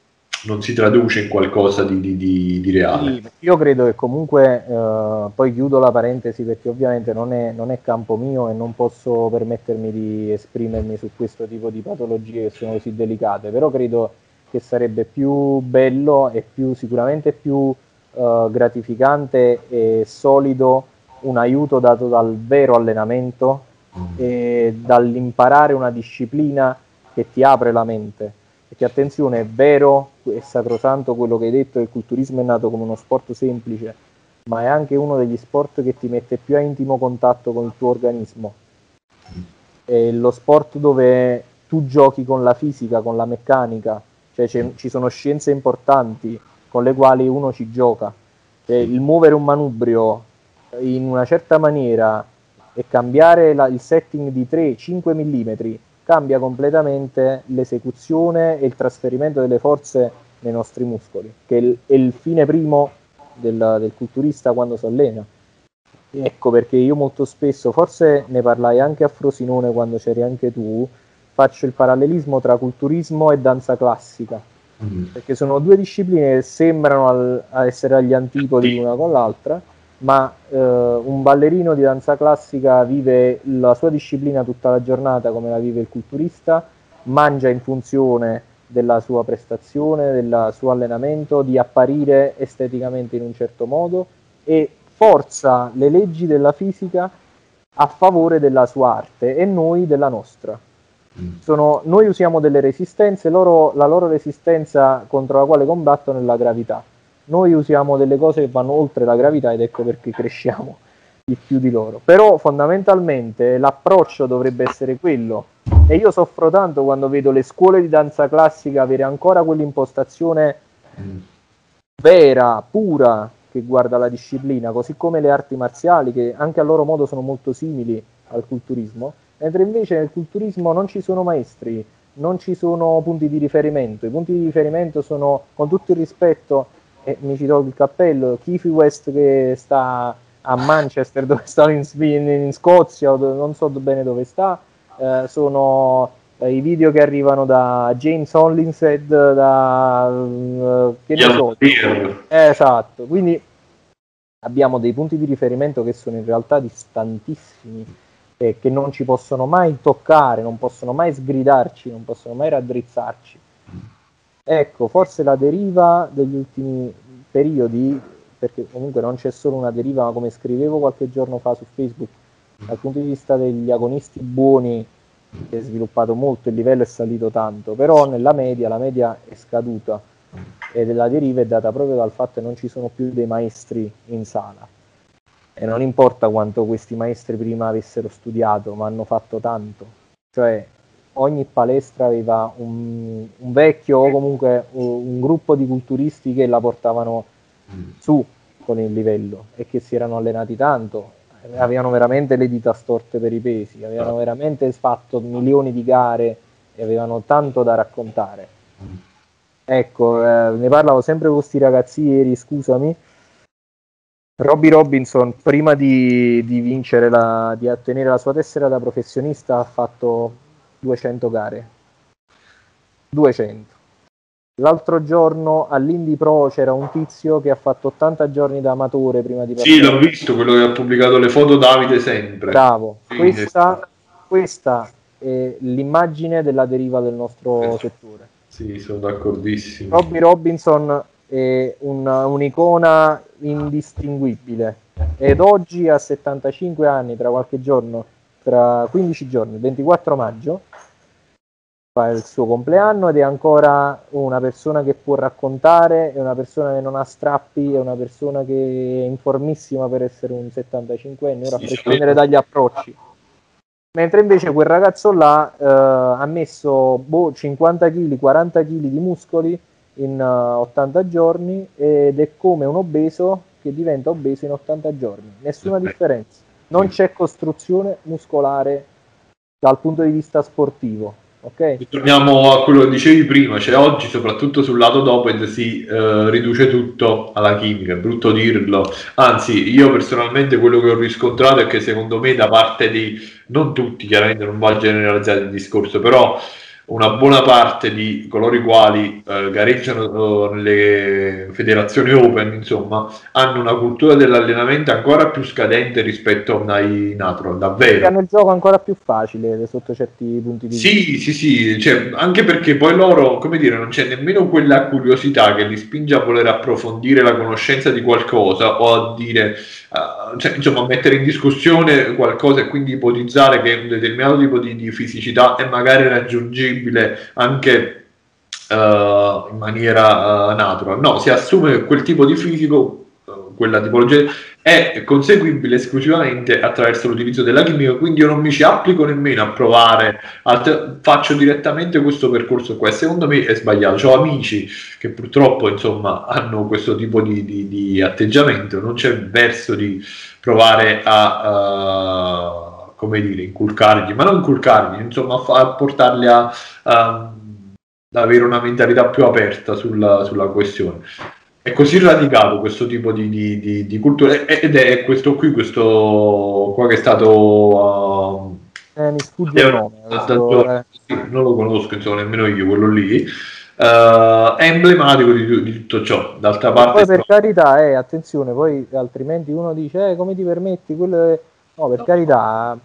non si traduce in qualcosa di, di, di, di reale. Io credo che comunque, eh, poi chiudo la parentesi perché ovviamente non è, non è, campo mio e non posso permettermi di esprimermi su questo tipo di patologie che sono così delicate, però credo che sarebbe più bello e più, sicuramente più eh, gratificante e solido un aiuto dato dal vero allenamento mm. e dall'imparare una disciplina che ti apre la mente Perché attenzione, è vero, è sacrosanto quello che hai detto, il culturismo è nato come uno sport semplice, ma è anche uno degli sport che ti mette più a intimo contatto con il tuo organismo. È lo sport dove tu giochi con la fisica, con la meccanica, cioè ci sono scienze importanti con le quali uno ci gioca. Cioè, il muovere un manubrio in una certa maniera e cambiare la, il setting di 3-5 mm cambia completamente l'esecuzione e il trasferimento delle forze nei nostri muscoli, che è il, è il fine primo del, del, culturista quando si allena. Ecco perché io molto spesso, forse ne parlai anche a Frosinone quando c'eri anche tu, faccio il parallelismo tra culturismo e danza classica, mm. perché sono due discipline che sembrano al, essere agli antipodi l'una con l'altra, ma eh, un ballerino di danza classica vive la sua disciplina tutta la giornata come la vive il culturista, mangia in funzione della sua prestazione, del suo allenamento, di apparire esteticamente in un certo modo e forza le leggi della fisica a favore della sua arte e noi della nostra. Sono, noi usiamo delle resistenze, loro, la loro resistenza contro la quale combattono è la gravità noi usiamo delle cose che vanno oltre la gravità ed ecco perché cresciamo di più di loro. Però fondamentalmente l'approccio dovrebbe essere quello. E io soffro tanto quando vedo le scuole di danza classica avere ancora quell'impostazione vera, pura, che guarda la disciplina, così come le arti marziali, che anche a loro modo sono molto simili al culturismo, mentre invece nel culturismo non ci sono maestri, non ci sono punti di riferimento. I punti di riferimento sono, con tutto il rispetto, e mi ci tolgo il cappello, Kifi West che sta a Manchester dove sta in, in Scozia, non so bene dove sta, eh, sono eh, i video che arrivano da James Hollinshead, da uh, che ne so. Eh, esatto, quindi abbiamo dei punti di riferimento che sono in realtà distantissimi e che non ci possono mai toccare, non possono mai sgridarci, non possono mai raddrizzarci. Ecco, forse la deriva degli ultimi periodi, perché comunque non c'è solo una deriva, ma come scrivevo qualche giorno fa su Facebook, dal punto di vista degli agonisti buoni si è sviluppato molto, il livello è salito tanto, però nella media la media è scaduta e la deriva è data proprio dal fatto che non ci sono più dei maestri in sala. E non importa quanto questi maestri prima avessero studiato, ma hanno fatto tanto. Cioè, ogni palestra aveva un, un vecchio o comunque un, un, gruppo di culturisti che la portavano mm. su con il livello e che si erano allenati tanto, avevano veramente le dita storte per i pesi, avevano veramente fatto milioni di gare e avevano tanto da raccontare. Mm. Ecco, eh, ne parlavo sempre con questi ragazzi ieri, scusami. Robbie Robinson, prima di, di vincere la, di ottenere la sua tessera da professionista, ha fatto 200 gare. 200. L'altro giorno all'Indy Pro c'era un tizio che ha fatto 80 giorni da amatore prima di partire. Sì, l'ho visto, quello che ha pubblicato le foto Davide sempre. Bravo. Sì, questa, questa, è l'immagine della deriva del nostro eh, settore. Sì, sono d'accordissimo. Robbie Robinson è un, un'icona indistinguibile ed oggi a 75 anni, tra qualche giorno, tra 15 giorni, il 24 maggio, fa il suo compleanno ed è ancora una persona che può raccontare, è una persona che non ha strappi, è una persona che è informissima per essere un 75 anni, ora sì, a prescindere dagli approcci. Mentre invece quel ragazzo là eh, ha messo boh, 50 kg, 40 kg di muscoli in uh, 80 giorni ed è come un obeso che diventa obeso in 80 giorni, nessuna differenza. Non c'è costruzione muscolare dal punto di vista sportivo Okay. Torniamo a quello che dicevi prima, cioè oggi soprattutto sul lato doped si eh, riduce tutto alla chimica, è brutto dirlo, anzi io personalmente quello che ho riscontrato è che secondo me da parte di, non tutti chiaramente non va a generalizzare il discorso, però una buona parte di coloro i quali eh, gareggiano eh, nelle federazioni open, insomma, hanno una cultura dell'allenamento ancora più scadente rispetto a un natural, davvero. Hanno il gioco ancora più facile sotto certi punti di vista. Sì, sì, sì, cioè, anche perché poi loro, come dire, non c'è nemmeno quella curiosità che li spinge a voler approfondire la conoscenza di qualcosa o a dire uh, cioè, insomma, mettere in discussione qualcosa e quindi ipotizzare che un determinato tipo di, di fisicità è magari raggiungibile anche uh, in maniera uh, natural. No, si assume che quel tipo di fisico, quella tipologia, è conseguibile esclusivamente attraverso l'utilizzo della chimica, quindi io non mi ci applico nemmeno a provare, altre, faccio direttamente questo percorso qua. Secondo me è sbagliato. Ho amici che purtroppo insomma hanno questo tipo di, di, di atteggiamento, non c'è verso di provare a come dire, inculcargli, ma non inculcargli, insomma, a, a portarli a, a, ad avere una mentalità più aperta sulla, sulla questione. È così radicato questo tipo di, di, di, di, cultura ed è questo qui, questo qua che è stato... Uh, eh, mi sfugge il nome. Questo, eh. non lo conosco, insomma, nemmeno io, quello lì. Uh, è emblematico di, di, tutto ciò. D'altra parte, poi per carità, eh, attenzione, poi altrimenti uno dice: eh, come ti permetti? Quello è... No, per no. carità,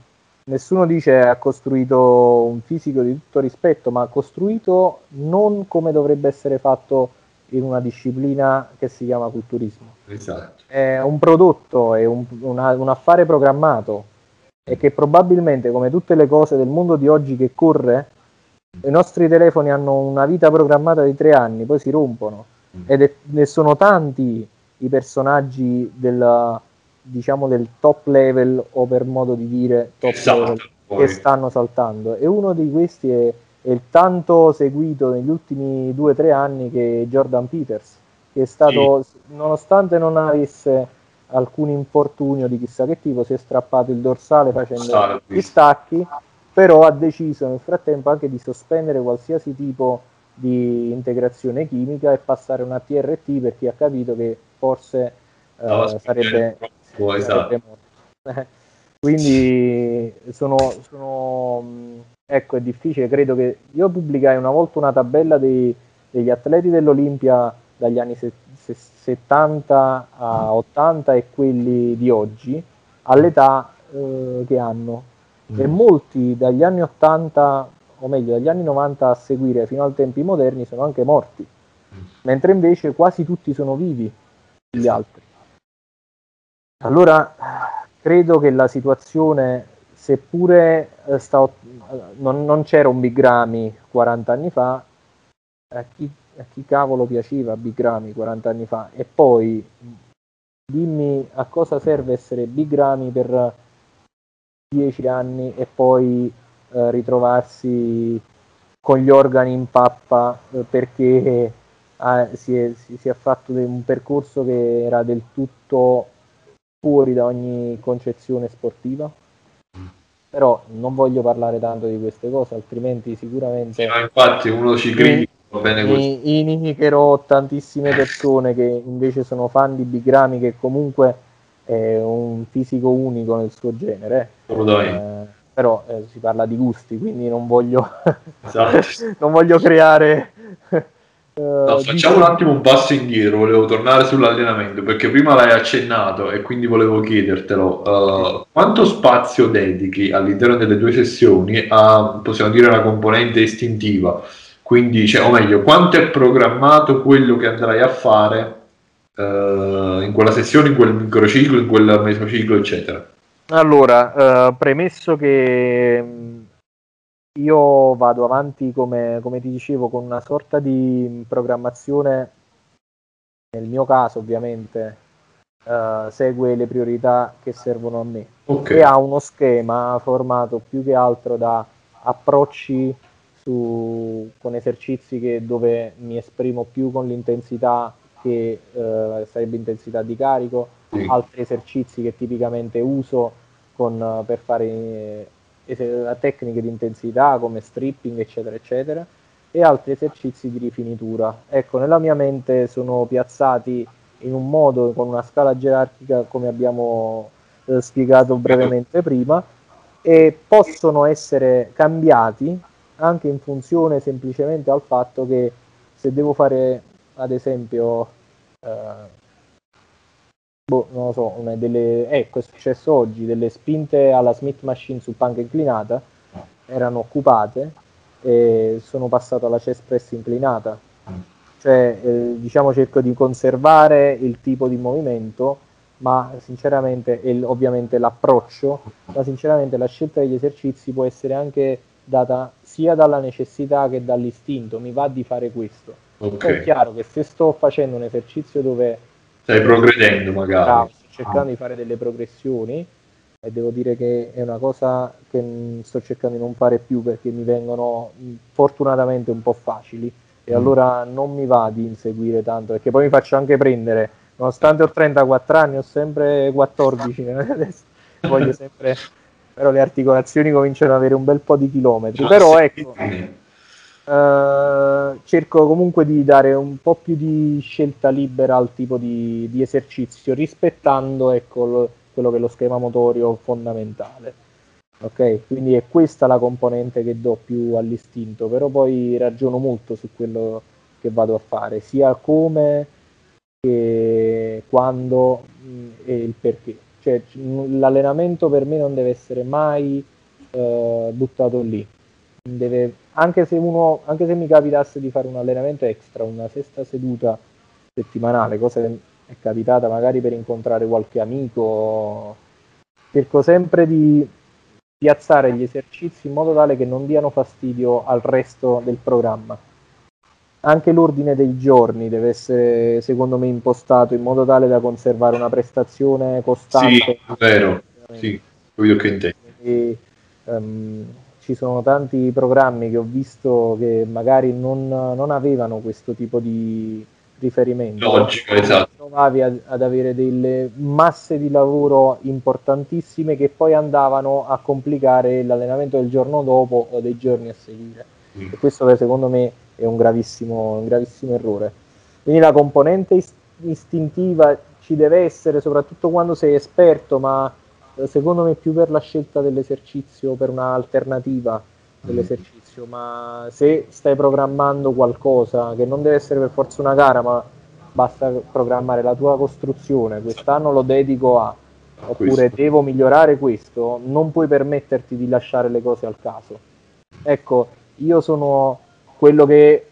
nessuno dice ha costruito un fisico di tutto rispetto, ma ha costruito non come dovrebbe essere fatto in una disciplina che si chiama culturismo. Esatto. È un prodotto, è un, una, un affare programmato e che probabilmente, come tutte le cose del mondo di oggi che corre, i nostri telefoni hanno una vita programmata di tre anni, poi si rompono. Mm. Ed è, ne sono tanti i personaggi della, diciamo del top level o per modo di dire top esatto, level poi. che stanno saltando e uno di questi è, il tanto seguito negli ultimi due o tre anni che è Jordan Peters che è stato sì. nonostante non avesse alcun infortunio di chissà che tipo si è strappato il dorsale facendo gli stacchi però ha deciso nel frattempo anche di sospendere qualsiasi tipo di integrazione chimica e passare una TRT perché ha capito che forse eh, sarebbe può, esatto. Quindi sono, sono, ecco, è difficile, credo che io pubblicai una volta una tabella dei, degli atleti dell'Olimpia dagli anni se, se, 70 a 80 e quelli di oggi all'età eh, che hanno. Mm. E molti dagli anni 80, o meglio dagli anni 90 a seguire fino ai tempi moderni sono anche morti, mm. mentre invece quasi tutti sono vivi gli altri. Allora, credo che la situazione, seppure eh, sta, non, non, c'era un Big Ramy 40 anni fa, a chi, a chi cavolo piaceva Big Ramy 40 anni fa? E poi dimmi a cosa serve essere Big Ramy per 10 anni e poi eh, ritrovarsi con gli organi in pappa eh, perché eh, si, è, si, si, è, fatto un percorso che era del tutto fuori da ogni concezione sportiva. Però non voglio parlare tanto di queste cose, altrimenti sicuramente... Sì, infatti uno ci critica. Mi inimicherò tantissime persone che invece sono fan di Bigrami che comunque è un fisico unico nel suo genere. Eh, però eh, si parla di gusti, quindi non voglio, esatto. non voglio creare No, facciamo un attimo un passo indietro, volevo tornare sull'allenamento perché prima l'hai accennato e quindi volevo chiedertelo. Uh, quanto spazio dedichi all'interno delle due sessioni a, possiamo dire, una componente istintiva? Quindi, cioè, o meglio, quanto è programmato quello che andrai a fare uh, in quella sessione, in quel microciclo, in quel mesociclo, eccetera? Allora, uh, premesso che io vado avanti, come, come, ti dicevo, con una sorta di programmazione, nel mio caso ovviamente, uh, segue le priorità che servono a me okay. e ha uno schema formato più che altro da approcci su, con esercizi che, dove mi esprimo più con l'intensità che uh, sarebbe intensità di carico, sì. altri esercizi che tipicamente uso con, per fare tecniche di intensità come stripping, eccetera, eccetera, e altri esercizi di rifinitura. Ecco, nella mia mente sono piazzati in un modo, con una scala gerarchica, come abbiamo eh, spiegato brevemente prima, e possono essere cambiati anche in funzione semplicemente al fatto che se devo fare, ad esempio, eh, boh, non lo so, delle, ecco, è successo oggi, delle spinte alla Smith Machine su panca inclinata erano occupate e sono passato alla chest press inclinata. Cioè, eh, diciamo, cerco di conservare il tipo di movimento, ma sinceramente, e ovviamente l'approccio, ma sinceramente la scelta degli esercizi può essere anche data sia dalla necessità che dall'istinto, mi va di fare questo. Okay. È chiaro che se sto facendo un esercizio dove... Stai progredendo magari. Bravo, sto cercando ah. di fare delle progressioni e devo dire che è una cosa che sto cercando di non fare più perché mi vengono fortunatamente un po' facili e mm. allora non mi va di inseguire tanto perché poi mi faccio anche prendere nonostante ho 34 anni ho sempre 14 adesso voglio sempre però le articolazioni cominciano ad avere un bel po' di chilometri ah, però ecco Uh, cerco comunque di dare un po' più di scelta libera al tipo di, di esercizio, rispettando ecco, lo, quello che è lo schema motorio fondamentale. Ok, quindi è questa la componente che do più all'istinto, però poi ragiono molto su quello che vado a fare, sia come che quando mh, e il perché. Cioè, l'allenamento per me non deve essere mai uh, buttato lì. Deve, anche, se uno, anche se mi capitasse di fare un allenamento extra, una sesta seduta settimanale, cosa che è capitata magari per incontrare qualche amico, cerco sempre di piazzare gli esercizi in modo tale che non diano fastidio al resto del programma. Anche l'ordine dei giorni deve essere, secondo me, impostato in modo tale da conservare una prestazione costante. Sì, vero, sì, quello che intendo. E, um, ci sono tanti programmi che ho visto che magari non, non avevano questo tipo di, riferimento. Logica, esatto. Trovavi ad, ad, avere delle masse di lavoro importantissime che poi andavano a complicare l'allenamento del giorno dopo o dei giorni a seguire. Mm. E questo secondo me è un gravissimo, un gravissimo errore. Quindi la componente ist- istintiva ci deve essere soprattutto quando sei esperto, ma secondo me più per la scelta dell'esercizio, per un'alternativa dell'esercizio, ma se stai programmando qualcosa che non deve essere per forza una gara, ma basta programmare la tua costruzione, quest'anno lo dedico a, oppure questo. devo migliorare questo, non puoi permetterti di lasciare le cose al caso. Ecco, io sono quello che eh,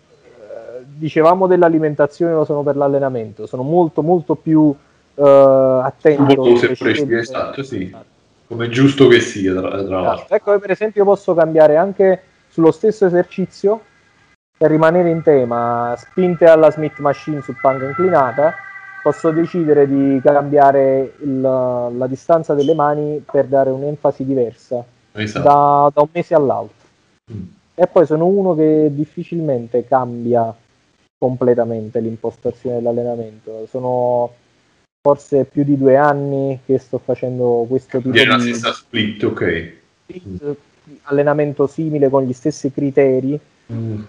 dicevamo dell'alimentazione, lo sono per l'allenamento, sono molto molto più eh, attento. Esatto, sì. Esatto come giusto che sia, tra, tra esatto. l'altro. Ecco, per esempio, posso cambiare anche sullo stesso esercizio per rimanere in tema, spinte alla Smith Machine su panca inclinata, posso decidere di cambiare il, la distanza delle mani per dare un'enfasi diversa esatto. da, da, un mese all'altro. Mm. E poi sono uno che difficilmente cambia completamente l'impostazione dell'allenamento. Sono forse più di due anni che sto facendo questo tipo di... la stessa split, ok. Split, allenamento simile con gli stessi criteri. Mm.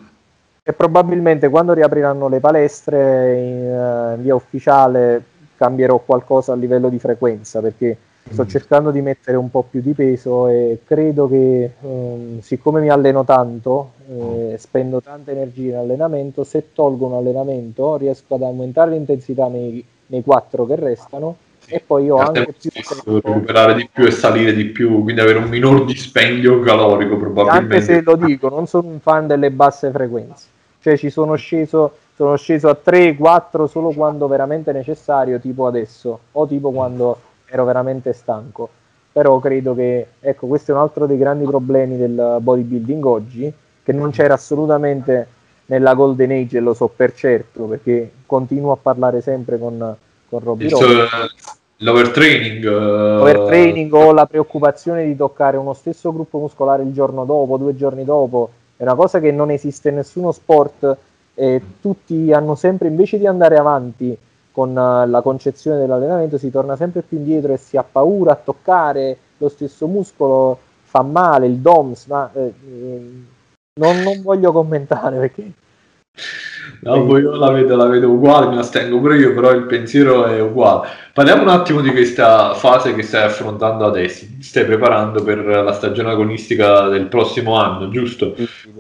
E probabilmente quando riapriranno le palestre in, uh, via ufficiale cambierò qualcosa a livello di frequenza perché sto mm. cercando di mettere un po' più di peso e credo che um, siccome mi alleno tanto e eh, spendo tanta energia in allenamento se tolgo un allenamento riesco ad aumentare l'intensità nei nei quattro che restano e poi ho anche più tempo recuperare di più e salire di più quindi avere un minor dispendio calorico probabilmente. Anche se lo dico non sono un fan delle basse frequenze. Cioè ci sono sceso sono sceso a 3 4 solo quando veramente necessario tipo adesso o tipo quando ero veramente stanco. Però credo che ecco questo è un altro dei grandi problemi del bodybuilding oggi che non c'era assolutamente nella Golden Age, lo so per certo, perché continuo a parlare sempre con, con Robby L'overtraining. Uh... L'overtraining o la preoccupazione di toccare uno stesso gruppo muscolare il giorno dopo, due giorni dopo, è una cosa che non esiste in nessuno sport e tutti hanno sempre, invece di andare avanti con uh, la concezione dell'allenamento, si torna sempre più indietro e si ha paura a toccare lo stesso muscolo, fa male, il DOMS, ma... Eh, eh, non, non voglio commentare perché... No, poi io la vedo, la vedo uguale, mi astengo pure io, però il pensiero è uguale. Parliamo un attimo di questa fase che stai affrontando adesso. Ti stai preparando per la stagione agonistica del prossimo anno, giusto?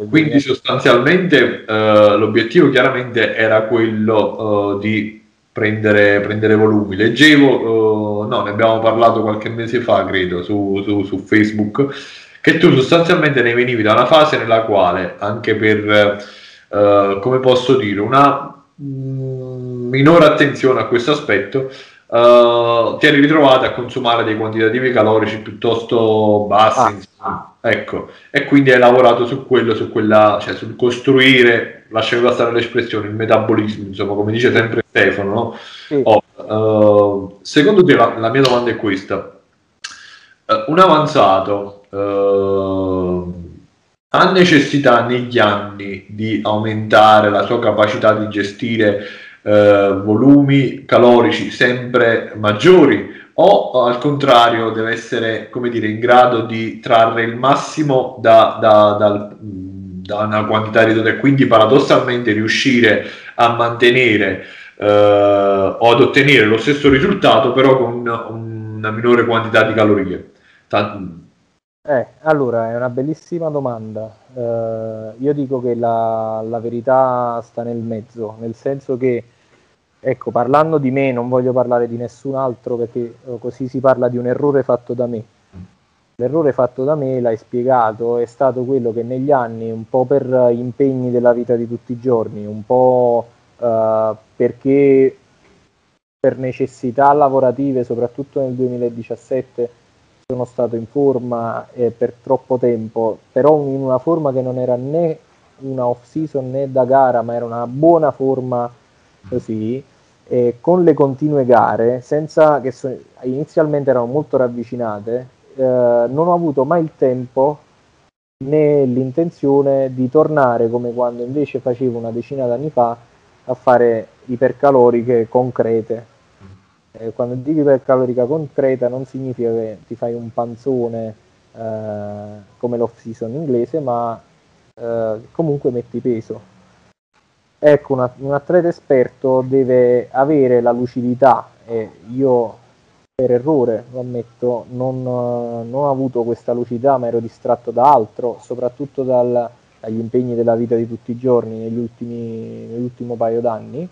Quindi sostanzialmente uh, l'obiettivo chiaramente era quello uh, di prendere, prendere, volumi. Leggevo, uh, no, ne abbiamo parlato qualche mese fa, credo, su, su, su Facebook che tu sostanzialmente ne venivi da una fase nella quale anche per, uh, come posso dire, una mm, minore attenzione a questo aspetto, uh, ti eri ritrovato a consumare dei quantitativi calorici piuttosto bassi. Ah, ecco, e quindi hai lavorato su quello, su quella, cioè sul costruire, lasciami passare l'espressione, il metabolismo, insomma, come dice sempre Stefano. No? Sì. Oh, uh, secondo te la, la, mia domanda è questa: uh, un avanzato uh, ha necessità negli anni di aumentare la sua capacità di gestire volumi calorici sempre maggiori o al contrario deve essere come dire, in grado di trarre il massimo da, da, da, da una quantità ridotta e quindi paradossalmente riuscire a mantenere eh, o ad ottenere lo stesso risultato però con una minore quantità di calorie. Tant- eh, allora, è una bellissima domanda. Eh, io dico che la, la verità sta nel mezzo, nel senso che Ecco, parlando di me, non voglio parlare di nessun altro perché eh, così si parla di un errore fatto da me. L'errore fatto da me, l'hai spiegato, è stato quello che negli anni, un po' per impegni della vita di tutti i giorni, un po' uh, perché per necessità lavorative, soprattutto nel 2017, sono stato in forma eh, per troppo tempo, però in una forma che non era né una off season né da gara, ma era una buona forma così eh, con le continue gare, senza che so, inizialmente erano molto ravvicinate, eh, non ho avuto mai il tempo né l'intenzione di tornare come quando invece facevo una decina d'anni fa a fare ipercaloriche concrete. Eh, quando dico ipercalorica concreta non significa che ti fai un panzone eh, come l'off season inglese, ma eh, comunque metti peso Ecco, una, un atleta esperto deve avere la lucidità e io per errore, lo ammetto, non, non ho avuto questa lucidità ma ero distratto da altro, soprattutto dal, dagli impegni della vita di tutti i giorni negli ultimi, nell'ultimo paio d'anni.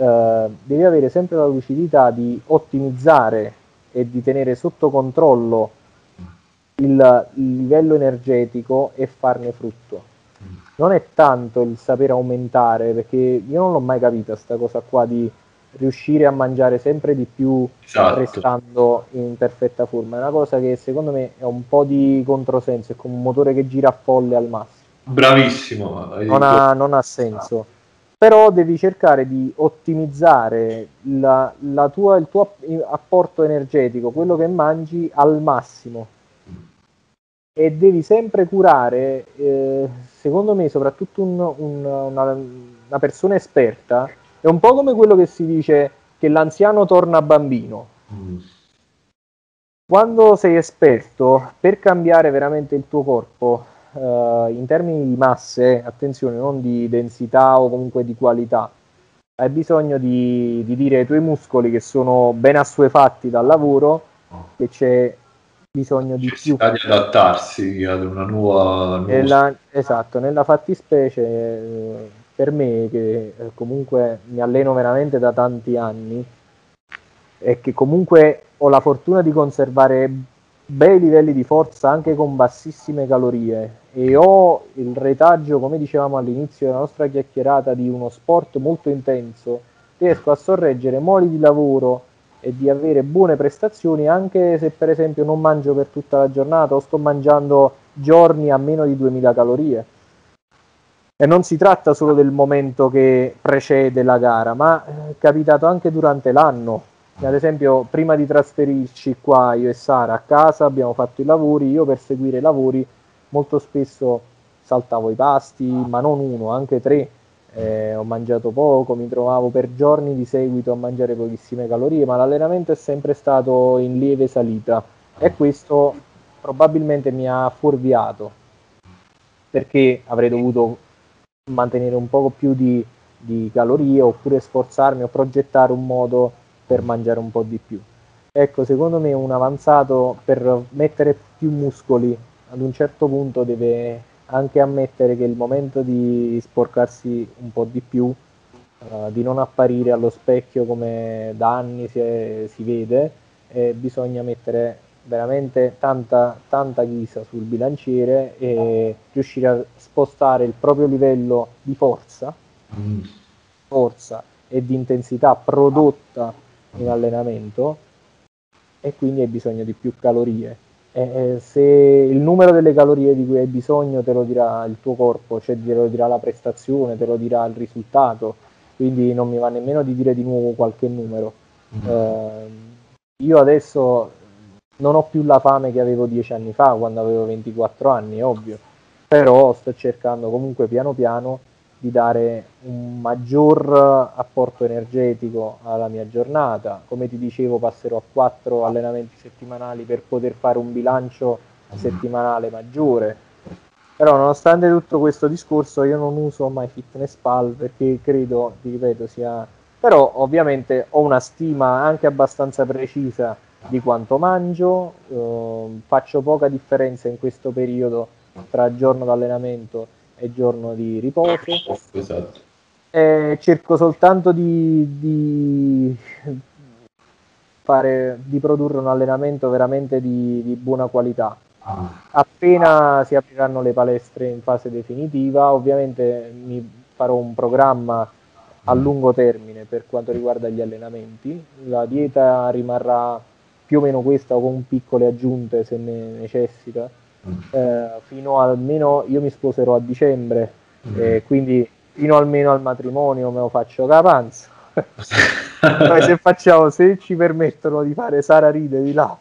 Eh, devi avere sempre la lucidità di ottimizzare e di tenere sotto controllo il, il livello energetico e farne frutto non è tanto il sapere aumentare, perché io non l'ho mai capita questa cosa qua di riuscire a mangiare sempre di più esatto. restando in perfetta forma. È una cosa che secondo me è un po' di controsenso, è come un motore che gira a folle al massimo. Bravissimo. Non ha, non ha senso. Però devi cercare di ottimizzare la, la tua, il tuo apporto energetico, quello che mangi, al massimo e devi sempre curare, eh, secondo me, soprattutto un, un, una, una, persona esperta, è un po' come quello che si dice che l'anziano torna bambino. Mm. Quando sei esperto, per cambiare veramente il tuo corpo, eh, in termini di masse, attenzione, non di densità o comunque di qualità, hai bisogno di, di dire ai tuoi muscoli che sono ben assuefatti dal lavoro, che c'è bisogno di più. di adattarsi ad una nuova... Nella, esatto, nella fattispecie eh, per me che eh, comunque mi alleno veramente da tanti anni e che comunque ho la fortuna di conservare bei livelli di forza anche con bassissime calorie e ho il retaggio, come dicevamo all'inizio della nostra chiacchierata, di uno sport molto intenso, riesco a sorreggere moli di lavoro e di avere buone prestazioni anche se per esempio non mangio per tutta la giornata o sto mangiando giorni a meno di 2000 calorie. E non si tratta solo del momento che precede la gara, ma è capitato anche durante l'anno. Ad esempio, prima di trasferirci qua io e Sara a casa abbiamo fatto i lavori, io per seguire i lavori molto spesso saltavo i pasti, ma non uno, anche tre, eh, ho mangiato poco, mi trovavo per giorni di seguito a mangiare pochissime calorie, ma l'allenamento è sempre stato in lieve salita e questo probabilmente mi ha fuorviato perché avrei dovuto mantenere un poco più di, di calorie oppure sforzarmi o progettare un modo per mangiare un po' di più. Ecco, secondo me un avanzato per mettere più muscoli ad un certo punto deve anche ammettere che è il momento di sporcarsi un po' di più, uh, di non apparire allo specchio come da anni si, è, si vede, e bisogna mettere veramente tanta, tanta ghisa sul bilanciere e riuscire a spostare il proprio livello di forza, mm. forza e di intensità prodotta in allenamento e quindi hai bisogno di più calorie eh, se il numero delle calorie di cui hai bisogno te lo dirà il tuo corpo, cioè te lo dirà la prestazione, te lo dirà il risultato, quindi non mi va nemmeno di dire di nuovo qualche numero. Eh, io adesso non ho più la fame che avevo dieci anni fa, quando avevo 24 anni, ovvio, però sto cercando comunque piano piano di dare un maggior apporto energetico alla mia giornata. Come ti dicevo, passerò a quattro allenamenti settimanali per poter fare un bilancio settimanale maggiore. Però nonostante tutto questo discorso io non uso mai FitnessPal perché credo, ti ripeto, sia... Però ovviamente ho una stima anche abbastanza precisa di quanto mangio, eh, faccio poca differenza in questo periodo tra giorno d'allenamento e giorno di riposo. Esatto. E cerco soltanto di, di, fare, di produrre un allenamento veramente di, di buona qualità. Ah. Appena si apriranno le palestre in fase definitiva, ovviamente mi farò un programma a mm. lungo termine per quanto riguarda gli allenamenti. La dieta rimarrà più o meno questa o con piccole aggiunte se ne necessita. Eh, fino almeno io mi sposerò a dicembre, mm. eh, quindi fino almeno al matrimonio me lo faccio capanza. Poi se facciamo, se ci permettono di fare Sara ride di là,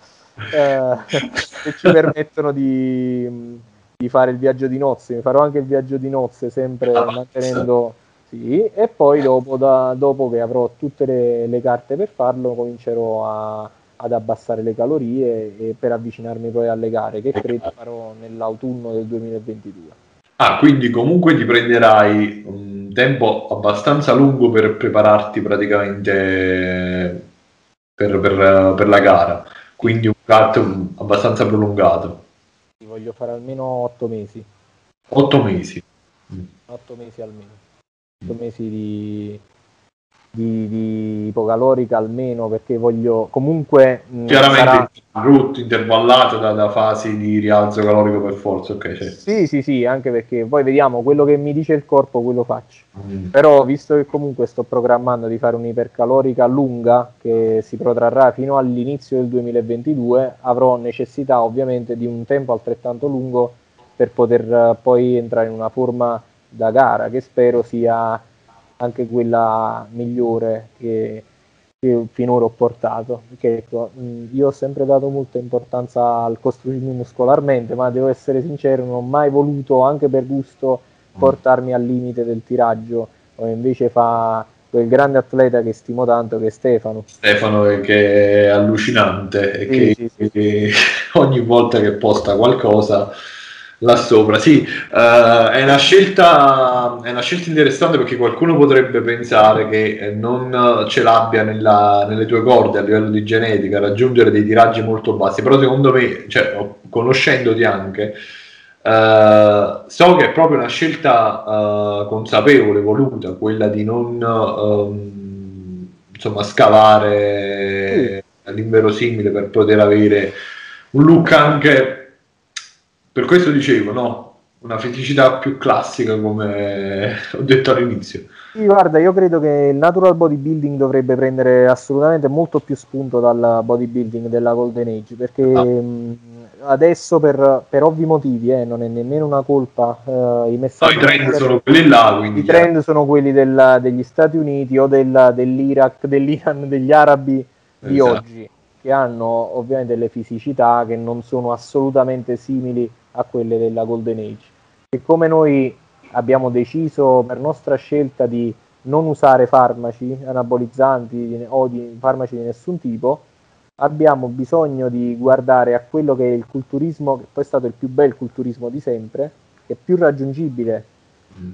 eh, se ci permettono di, di, fare il viaggio di nozze, mi farò anche il viaggio di nozze sempre ah, mantenendo sì, e poi dopo, da, dopo che avrò tutte le, le carte per farlo comincerò a ad abbassare le calorie e per avvicinarmi poi alle gare che credo farò nell'autunno del 2022. Ah, quindi comunque ti prenderai un tempo abbastanza lungo per prepararti praticamente per, per, per la gara, quindi un cut abbastanza prolungato. Voglio fare almeno otto mesi. Otto mesi? Otto mesi almeno. Otto mesi di, di, di ipocalorica almeno perché voglio comunque chiaramente sarà... root intervallato da, da, fasi di rialzo calorico per forza ok certo. sì sì sì anche perché poi vediamo quello che mi dice il corpo quello faccio mm. però visto che comunque sto programmando di fare un'ipercalorica lunga che si protrarrà fino all'inizio del 2022 avrò necessità ovviamente di un tempo altrettanto lungo per poter uh, poi entrare in una forma da gara che spero sia anche quella migliore che, che finora ho portato. Perché ecco, io ho sempre dato molta importanza al costruirmi muscolarmente, ma devo essere sincero, non ho mai voluto, anche per gusto, portarmi al limite del tiraggio, come invece fa quel grande atleta che stimo tanto che è Stefano. Stefano che è allucinante sì, che, sì, sì. ogni volta che posta qualcosa là sopra. Sì, uh, è, una scelta, è una scelta interessante perché qualcuno potrebbe pensare che non ce l'abbia nella, nelle tue corde a livello di genetica, raggiungere dei tiraggi molto bassi, però secondo me, cioè, conoscendoti anche, uh, so che è proprio una scelta uh, consapevole, voluta, quella di non um, insomma, scavare mm. all'inverosimile per poter avere un look anche per questo dicevo, no? Una feticità più classica, come ho detto all'inizio. Sì, guarda, io credo che il natural bodybuilding dovrebbe prendere assolutamente molto più spunto dal bodybuilding della Golden Age, perché ah. mh, adesso per, per, ovvi motivi, eh, non è nemmeno una colpa, eh, i messaggi... No, i trend sono quelli là, quindi... I trend eh. sono quelli del, degli Stati Uniti o del, dell'Iraq, dell'Iran, degli arabi di esatto. oggi, che hanno ovviamente delle fisicità che non sono assolutamente simili a quelle della Golden Age. E come noi abbiamo deciso per nostra scelta di non usare farmaci anabolizzanti o di farmaci di nessun tipo, abbiamo bisogno di guardare a quello che è il culturismo, che poi è stato il più bel culturismo di sempre, che è più raggiungibile. Mm.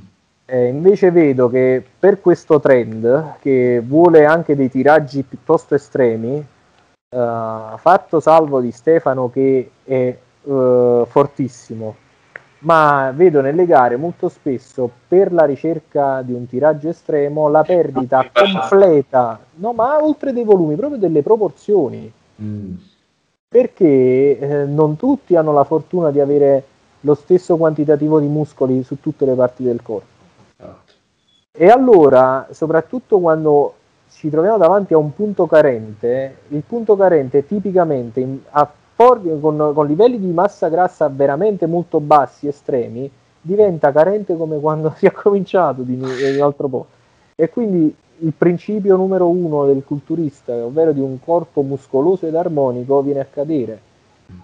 Eh, invece vedo che per questo trend, che vuole anche dei tiraggi piuttosto estremi, eh, fatto salvo di Stefano che è uh, fortissimo, ma vedo nelle gare molto spesso per la ricerca di un tiraggio estremo la perdita completa, no, ma oltre dei volumi, proprio delle proporzioni. Mm. Perché eh, non tutti hanno la fortuna di avere lo stesso quantitativo di muscoli su tutte le parti del corpo. Esatto. E allora, soprattutto quando ci troviamo davanti a un punto carente, il punto carente tipicamente in, a for- con, con livelli di massa grassa veramente molto bassi, estremi, diventa carente come quando si è cominciato di, di un altro po'. E quindi il principio numero uno del culturista, ovvero di un corpo muscoloso ed armonico, viene a cadere.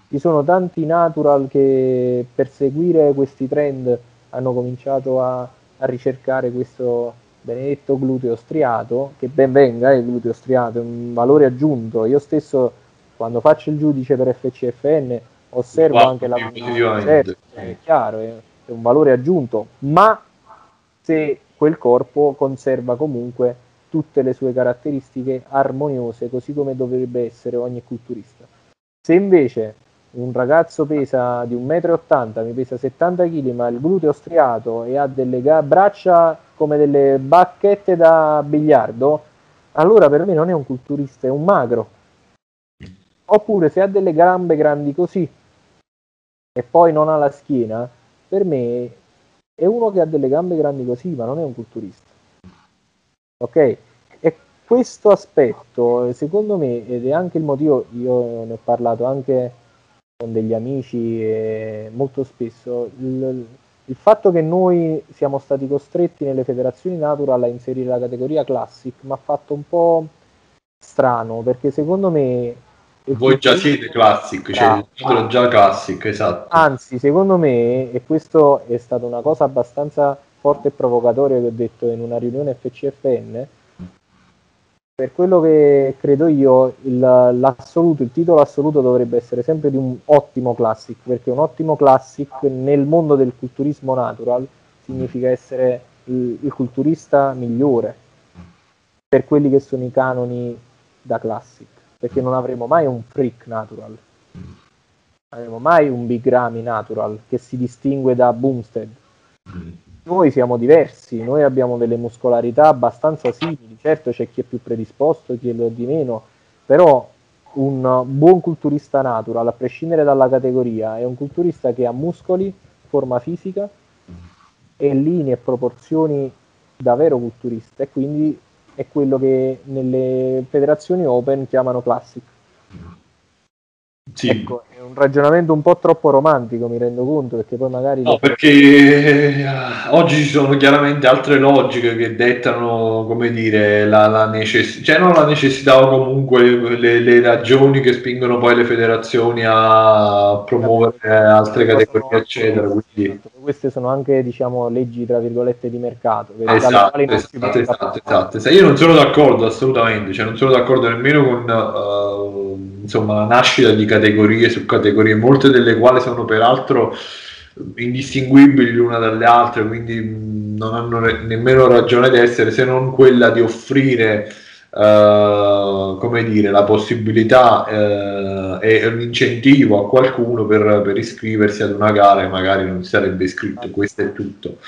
Ci sono tanti natural che per seguire questi trend hanno cominciato a, a ricercare questo benedetto gluteo striato, che ben venga eh, il gluteo striato, è un valore aggiunto. Io stesso quando faccio il giudice per FCFN osservo anche la certo, è chiaro, è, è un valore aggiunto, ma se quel corpo conserva comunque tutte le sue caratteristiche armoniose, così come dovrebbe essere ogni culturista. Se invece un ragazzo pesa di 1,80 m, mi pesa 70 kg, ma il gluteo striato e ha delle ga- braccia come delle bacchette da biliardo, allora per me non è un culturista, è un magro. Oppure se ha delle gambe grandi così e poi non ha la schiena, per me è uno che ha delle gambe grandi così, ma non è un culturista. Ok? E questo aspetto, secondo me, ed è anche il motivo, io ne ho parlato anche con degli amici e molto spesso, il, il fatto che noi siamo stati costretti nelle federazioni natural a inserire la categoria classic mi ha fatto un po' strano perché secondo me voi già siete classic, cioè il titolo già classic, esatto. Anzi, secondo me, e questo è stata una cosa abbastanza forte e provocatoria che ho detto in una riunione FCFN, per quello che credo io, il, l'assoluto, il titolo assoluto dovrebbe essere sempre di un ottimo classic, perché un ottimo classic nel mondo del culturismo natural significa essere il, il culturista migliore per quelli che sono i canoni da classic perché non avremo mai un freak natural, non avremo mai un Big Ramy natural che si distingue da Boomstead. Noi siamo diversi, noi abbiamo delle muscolarità abbastanza simili, certo c'è chi è più predisposto, chi è di meno, però un buon culturista natural, a prescindere dalla categoria, è un culturista che ha muscoli, forma fisica e linee e proporzioni davvero culturiste e quindi è quello che nelle federazioni open chiamano classic. Sì. Ecco, è un ragionamento un po' troppo romantico, mi rendo conto, perché poi magari... No, perché eh, oggi ci sono chiaramente altre logiche che dettano, come dire, la, la necessità, cioè non la necessità o comunque le, le, ragioni che spingono poi le federazioni a promuovere altre categorie, eccetera. Quindi... Queste sono anche, diciamo, leggi, tra virgolette, di mercato. Esatto, esatto, esatto, esatto, Io non sono d'accordo assolutamente, cioè non sono d'accordo nemmeno con... Uh, insomma, la nascita di categorie su categorie, molte delle quali sono peraltro indistinguibili l'una dalle altre, quindi non hanno nemmeno ragione d'essere se non quella di offrire Uh, come dire, la possibilità uh, e un incentivo a qualcuno per, per, iscriversi ad una gara e magari non sarebbe iscritto. Questo è tutto.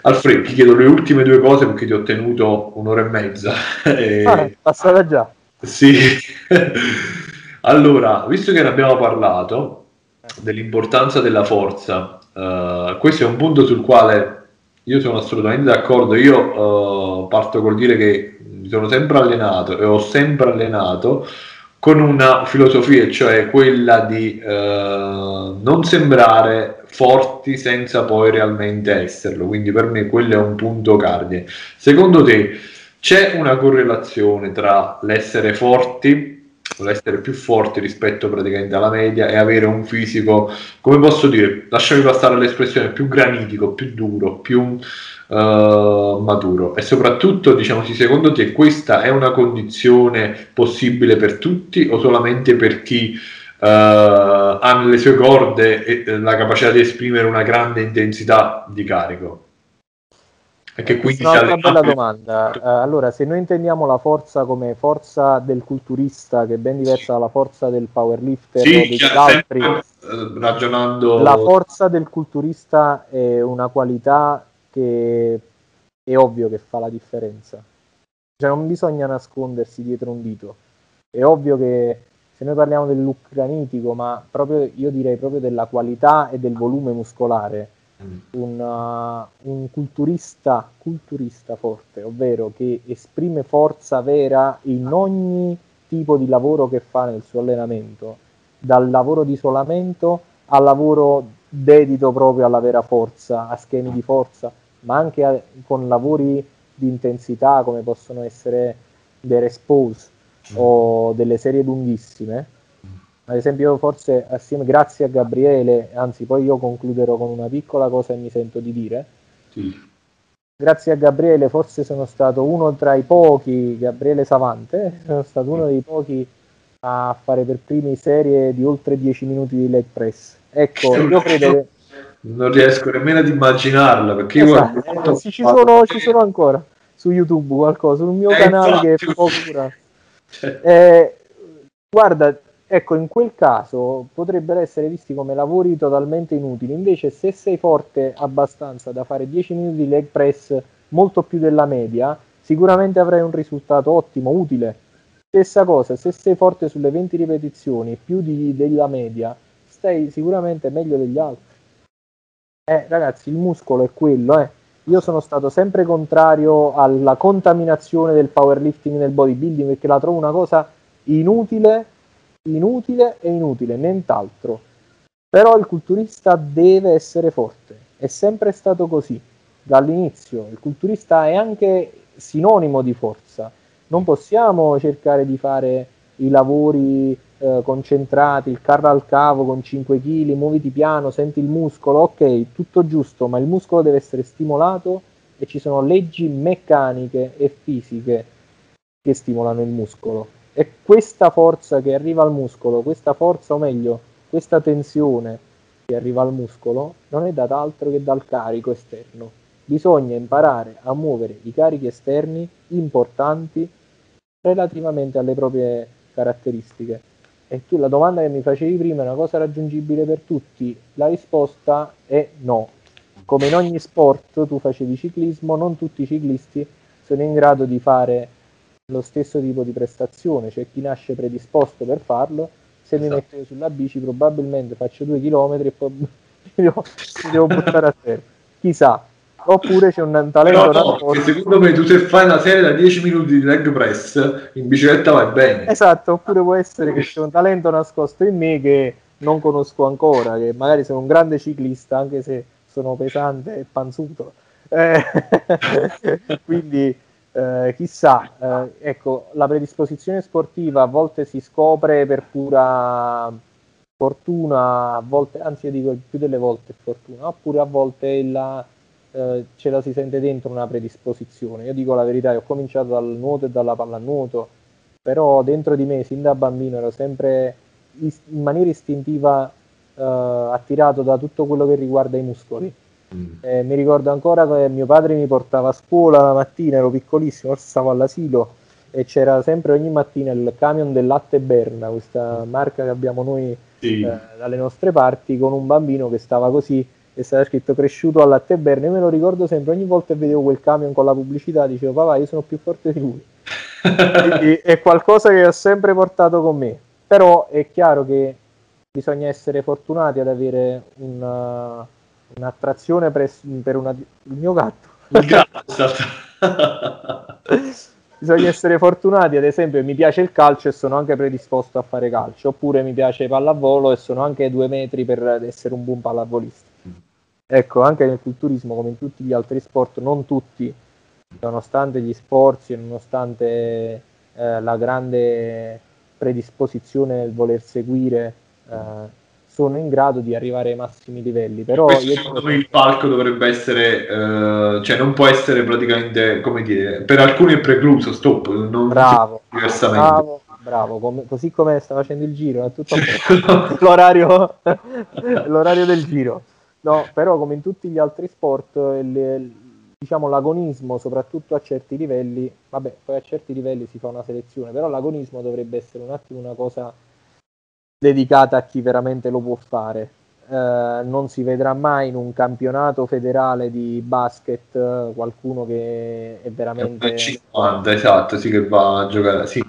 Alfred, ti chiedo le ultime due cose perché ti ho tenuto un'ora e mezza. e... Ah, passata già. Sì. Allora, visto che ne abbiamo parlato dell'importanza della forza, uh, questo è un punto sul quale io sono assolutamente d'accordo. Io uh, parto col dire che mi sono sempre allenato e ho sempre allenato con una filosofia, cioè quella di uh, non sembrare forti senza poi realmente esserlo. Quindi per me quello è un punto cardine. Secondo te c'è una correlazione tra l'essere forti essere più forti rispetto praticamente alla media e avere un fisico, come posso dire, lasciami passare l'espressione, più granitico, più duro, più uh, maturo. E soprattutto, diciamo, secondo te questa è una condizione possibile per tutti o solamente per chi uh, ha nelle sue corde la capacità di esprimere una grande intensità di carico? Perché quindi una bella domanda. Uh, allora, se noi intendiamo la forza come forza del culturista, che è ben diversa sì. dalla forza del powerlifter sì, o degli altri, eh, ragionando... la forza del culturista è una qualità che è ovvio che fa la differenza. Cioè, non bisogna nascondersi dietro un dito. È ovvio che se noi parliamo del look granitico, ma proprio io direi proprio della qualità e del volume muscolare un, uh, un culturista, culturista forte, ovvero che esprime forza vera in ogni tipo di lavoro che fa nel suo allenamento, dal lavoro di isolamento al lavoro dedito proprio alla vera forza, a schemi di forza, ma anche a, con lavori di intensità come possono essere dei respose o delle serie lunghissime. Ad esempio, io forse assieme, grazie a Gabriele, anzi poi io concluderò con una piccola cosa che mi sento di dire. Sì. Grazie a Gabriele, forse sono stato uno tra i pochi, Gabriele Savante, sono stato uno dei pochi a fare per primi serie di oltre 10 minuti di leg press. Ecco, io credo che... Non riesco nemmeno ad immaginarla perché esatto, guardo... eh, sì, ci, sono, ci sono ancora su YouTube qualcosa, sul mio eh, canale infatti. che procura. Cioè. Eh, guarda, ecco, in quel caso potrebbero essere visti come lavori totalmente inutili. Invece, se sei forte abbastanza da fare 10 minuti di leg press molto più della media, sicuramente avrai un risultato ottimo, utile. Stessa cosa, se sei forte sulle 20 ripetizioni più di, della media, stai sicuramente meglio degli altri. Eh, ragazzi, il muscolo è quello, eh. Io sono stato sempre contrario alla contaminazione del powerlifting nel bodybuilding perché la trovo una cosa inutile, inutile e inutile, nient'altro. Però il culturista deve essere forte, è sempre stato così dall'inizio. Il culturista è anche sinonimo di forza. Non possiamo cercare di fare i lavori eh, concentrati, il carro al cavo con 5 kg, muoviti piano, senti il muscolo, ok, tutto giusto, ma il muscolo deve essere stimolato e ci sono leggi meccaniche e fisiche che stimolano il muscolo. E questa forza che arriva al muscolo, questa forza o meglio, questa tensione che arriva al muscolo non è data altro che dal carico esterno. Bisogna imparare a muovere i carichi esterni importanti relativamente alle proprie caratteristiche. E tu la domanda che mi facevi prima è una cosa raggiungibile per tutti? La risposta è no. Come in ogni sport tu facevi ciclismo, non tutti i ciclisti sono in grado di fare lo stesso tipo di prestazione, c'è chi nasce predisposto per farlo, se esatto. mi metto sulla bici probabilmente faccio due chilometri e poi mi devo, mi devo buttare a terra. Chissà, oppure c'è un talento no, no, secondo me tu se fai una serie da 10 minuti di leg press in bicicletta vai bene esatto oppure può essere che c'è un talento nascosto in me che non conosco ancora che magari sono un grande ciclista anche se sono pesante e panzuto eh, quindi eh, chissà eh, ecco la predisposizione sportiva a volte si scopre per pura fortuna a volte anzi io dico più delle volte fortuna oppure a volte la eh, ce la si sente dentro una predisposizione. Io dico la verità, ho cominciato dal nuoto e dalla pallanuoto, però dentro di me, sin da bambino, ero sempre in maniera istintiva eh, attirato da tutto quello che riguarda i muscoli. Mm. Eh, mi ricordo ancora che mio padre mi portava a scuola la mattina, ero piccolissimo, forse stavo all'asilo e c'era sempre ogni mattina il camion del latte Berna, questa marca che abbiamo noi sì. eh, dalle nostre parti, con un bambino che stava così e stava scritto cresciuto al latte berne, me lo ricordo sempre, ogni volta che vedevo quel camion con la pubblicità dicevo papà io sono più forte di lui. Quindi è qualcosa che ho sempre portato con me, però è chiaro che bisogna essere fortunati ad avere una, un'attrazione pres- per una, il mio gatto. Il gatto. bisogna essere fortunati, ad esempio mi piace il calcio e sono anche predisposto a fare calcio, oppure mi piace pallavolo e sono anche due metri per essere un buon pallavolista. Ecco, anche nel culturismo, come in tutti gli altri sport, non tutti, nonostante gli sforzi e nonostante eh, la grande predisposizione nel voler seguire, eh, sono in grado di arrivare ai massimi livelli. Però Questo, secondo me il palco dovrebbe essere, eh, cioè non può essere praticamente, come dire, per alcuni è precluso, stop, non bravo, diversamente. Bravo, bravo, come, così come sta facendo il giro, è tutto l'orario, l'orario del giro. No, però come in tutti gli altri sport, il, diciamo l'agonismo, soprattutto a certi livelli, vabbè, poi a certi livelli si fa una selezione, però l'agonismo dovrebbe essere un attimo una cosa dedicata a chi veramente lo può fare. Eh, non si vedrà mai in un campionato federale di basket qualcuno che è veramente 50, esatto, sì che va a giocare, sì.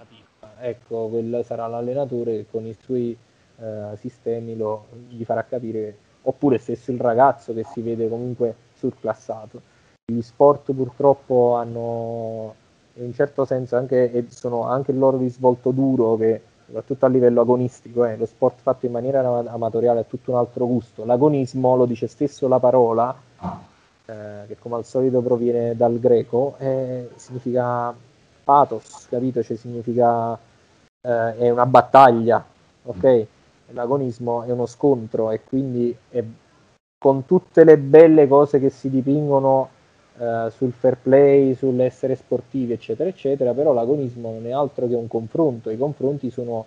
Ecco, quello sarà l'allenatore che con i suoi eh, sistemi lo, gli farà capire oppure stesso il ragazzo che si vede comunque surclassato. Gli sport purtroppo hanno in un certo senso anche, sono anche il loro risvolto duro che soprattutto a livello agonistico, eh, lo sport fatto in maniera amatoriale ha tutto un altro gusto. L'agonismo, lo dice stesso la parola, eh, che come al solito proviene dal greco, eh, significa pathos, capito? Cioè significa eh, è una battaglia, ok? L'agonismo è uno scontro e quindi è, con tutte le belle cose che si dipingono eh, sul fair play, sull'essere sportivi, eccetera, eccetera, però l'agonismo non è altro che un confronto, i confronti sono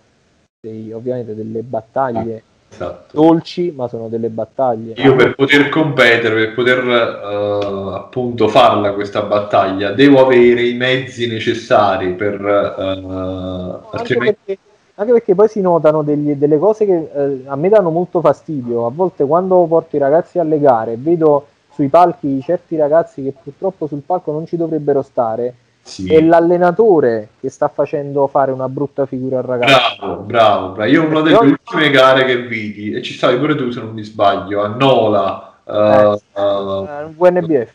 dei, ovviamente delle battaglie esatto. dolci, ma sono delle battaglie. Io per poter competere, per poter uh, appunto farla questa battaglia, devo avere i mezzi necessari per... Uh, altrimenti... perché, anche perché poi si notano degli, delle cose che uh, a me danno molto fastidio. A volte quando porto i ragazzi alle gare vedo sui palchi certi ragazzi che purtroppo sul palco non ci dovrebbero stare sì. è l'allenatore che sta facendo fare una brutta figura al ragazzo. Bravo, bravo, bravo. Io una delle ultime gare che vidi, e ci stavi pure tu se non mi sbaglio, a Nola. Uh, eh, uh, VNBF.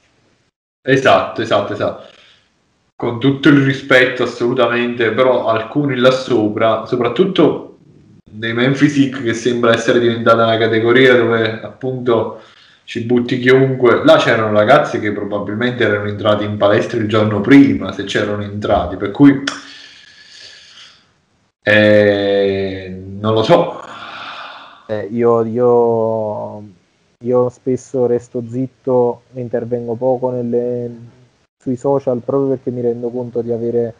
Esatto, esatto, esatto. Con tutto il rispetto assolutamente, però alcuni là sopra, soprattutto nei Memphis che sembra essere diventata una categoria dove appunto ci butti chiunque. Là c'erano ragazzi che probabilmente erano entrati in palestra il giorno prima, se c'erano entrati, per cui eh, non lo so. Eh, io, io, io, spesso resto zitto e intervengo poco nelle, sui social proprio perché mi rendo conto di avere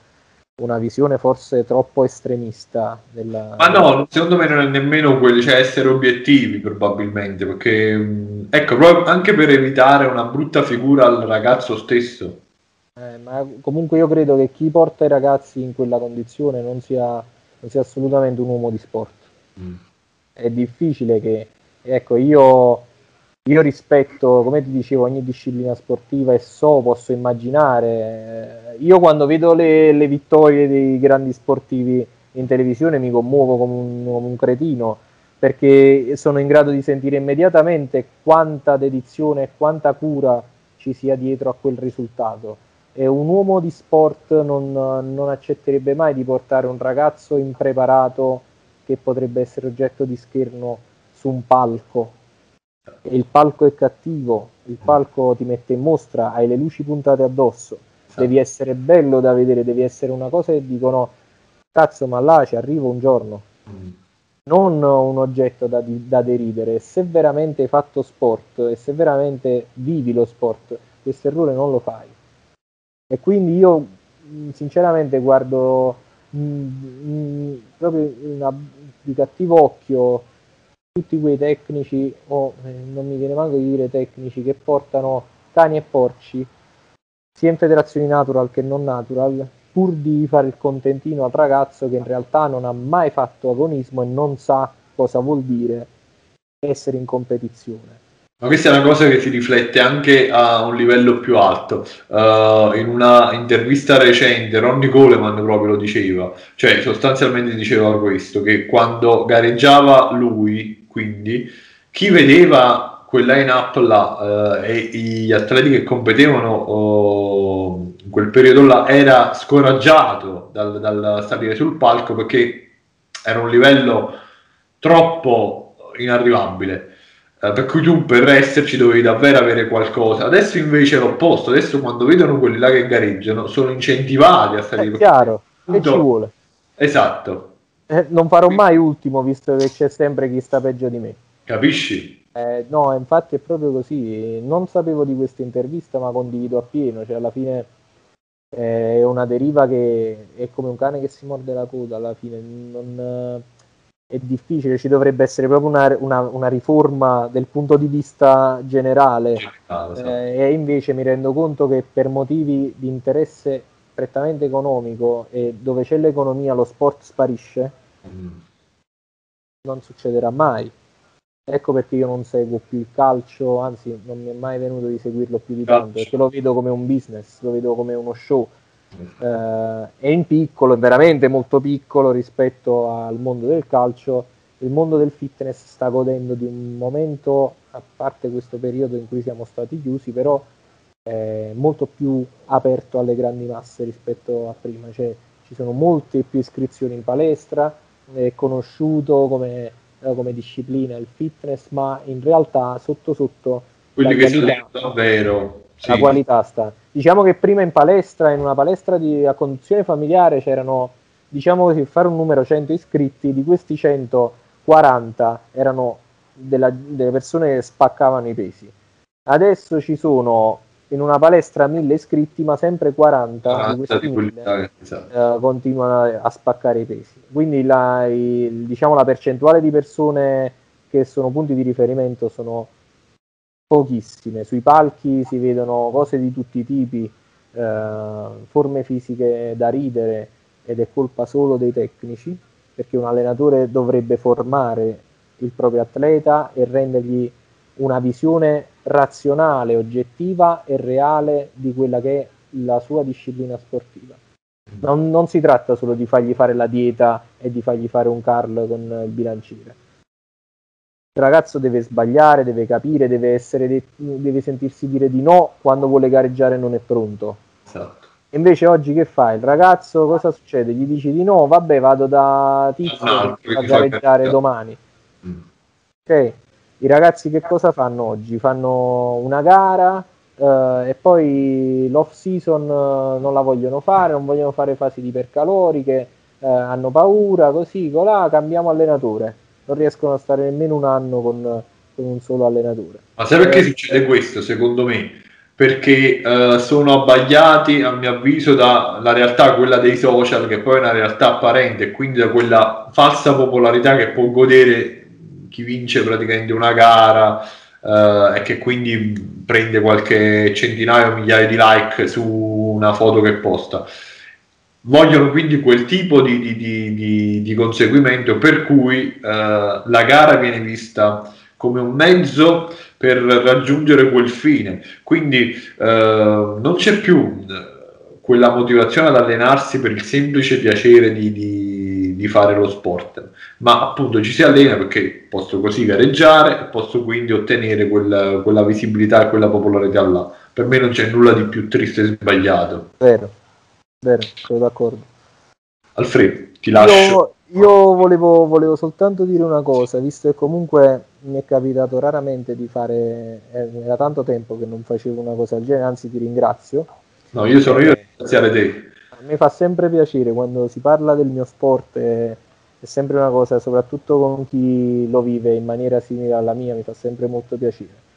una visione forse troppo estremista. Della... Ma no, secondo me non è nemmeno quello, cioè essere obiettivi probabilmente, perché mm, ecco, proprio anche per evitare una brutta figura al ragazzo stesso. Eh, ma comunque io credo che chi porta i ragazzi in quella condizione non sia, non sia assolutamente un uomo di sport. Mm. È difficile che, ecco, io io rispetto, come ti dicevo, ogni disciplina sportiva e so, posso immaginare. Io quando vedo le, le vittorie dei grandi sportivi in televisione mi commuovo come un, come un, cretino perché sono in grado di sentire immediatamente quanta dedizione e quanta cura ci sia dietro a quel risultato. E un uomo di sport non, non accetterebbe mai di portare un ragazzo impreparato che potrebbe essere oggetto di scherno su un palco il palco è cattivo, il palco ti mette in mostra, hai le luci puntate addosso, sì. devi essere bello da vedere, devi essere una cosa che dicono cazzo ma là ci arrivo un giorno, mm. non un oggetto da, da deridere, se veramente hai fatto sport e se veramente vivi lo sport, questo errore non lo fai. E quindi io mm, sinceramente guardo mh, mm, mh, proprio una, di cattivo occhio tutti quei tecnici, o eh, non mi viene manco di dire tecnici, che portano cani e porci, sia in federazioni natural che non natural, pur di fare il contentino al ragazzo che in realtà non ha mai fatto agonismo e non sa cosa vuol dire essere in competizione. Ma questa è una cosa che si riflette anche a un livello più alto. Uh, in una intervista recente, Ronnie Coleman proprio lo diceva, cioè sostanzialmente diceva questo, che quando gareggiava lui, quindi, chi vedeva quel line-up là uh, e gli atleti che competevano uh, in quel periodo là era scoraggiato dal, dal salire sul palco perché era un livello troppo inarrivabile eh, per cui tu per esserci dovevi davvero avere qualcosa. Adesso invece è l'opposto, adesso quando vedono quelli là che gareggiano sono incentivati a salire. È chiaro, che ci vuole. Esatto. Eh, non farò mai ultimo visto che c'è sempre chi sta peggio di me. Capisci? Eh, no, infatti è proprio così. Non sapevo di questa intervista, ma condivido appieno. Cioè, alla fine è una deriva che è come un cane che si morde la coda. Alla fine non è difficile, ci dovrebbe essere proprio una, una, una riforma del punto di vista generale ah, so. eh, e invece mi rendo conto che per motivi di interesse prettamente economico e dove c'è l'economia lo sport sparisce, mm. non succederà mai. Ecco perché io non seguo più il calcio, anzi non mi è mai venuto di seguirlo più di tanto, perché lo vedo come un business, lo vedo come uno show eh, è in piccolo, è veramente molto piccolo rispetto al mondo del calcio. Il mondo del fitness sta godendo di un momento, a parte questo periodo in cui siamo stati chiusi, però molto più aperto alle grandi masse rispetto a prima. Cioè, ci sono molte più iscrizioni in palestra, è conosciuto come, eh, come disciplina il fitness, ma in realtà sotto sotto quelli che davvero sì. la qualità sta. Diciamo che prima in palestra, in una palestra di, a conduzione familiare c'erano, diciamo così, fare un numero 100 iscritti, di questi 140 erano della, delle persone che spaccavano i pesi. Adesso ci sono in una palestra 1000 iscritti, ma sempre 40, 40 di questi 1000 esatto. uh, continuano a spaccare i pesi. Quindi la, il, diciamo, la percentuale di persone che sono punti di riferimento sono pochissime. Sui palchi si vedono cose di tutti i tipi, uh, forme fisiche da ridere ed è colpa solo dei tecnici, perché un allenatore dovrebbe formare il proprio atleta e rendergli una visione razionale, oggettiva e reale di quella che è la sua disciplina sportiva. Non, non, si tratta solo di fargli fare la dieta e di fargli fare un Carl con il bilanciere. Il ragazzo deve sbagliare, deve capire, deve, de- deve sentirsi dire di no quando vuole gareggiare e non è pronto. Esatto. Invece oggi che fa? Il ragazzo cosa succede? Gli dici di no, vabbè vado da tizio no, a gareggiare domani. Mm. Ok? I ragazzi che cosa fanno oggi? Fanno una gara eh, e poi l'off season eh, non la vogliono fare, non vogliono fare fasi ipercaloriche, eh, hanno paura, così, colà, cambiamo allenatore. Non riescono a stare nemmeno un anno con, con un solo allenatore. Ma sai perché eh, succede questo, secondo me? Perché eh, sono abbagliati, a mio avviso, dalla realtà, quella dei social, che poi è una realtà apparente, e quindi da quella falsa popolarità che può godere chi vince praticamente una gara uh, e che quindi prende qualche centinaio o migliaia di like su una foto che posta. Vogliono quindi quel tipo di, di, di, di conseguimento per cui uh, la gara viene vista come un mezzo per raggiungere quel fine. Quindi uh, non c'è più quella motivazione ad allenarsi per il semplice piacere di, di fare lo sport, ma appunto ci si allena perché posso così gareggiare e posso quindi ottenere quella, quella visibilità e quella popolarità là. Per me non c'è nulla di più triste e sbagliato. Vero, vero, sono d'accordo. Alfredo, ti lascio. Io, io volevo, volevo, soltanto dire una cosa, visto che comunque mi è capitato raramente di fare, eh, era tanto tempo che non facevo una cosa del genere, anzi ti ringrazio. No, io sono io a ringraziare te mi fa sempre piacere quando si parla del mio sport, è, è, sempre una cosa, soprattutto con chi lo vive in maniera simile alla mia, mi fa sempre molto piacere.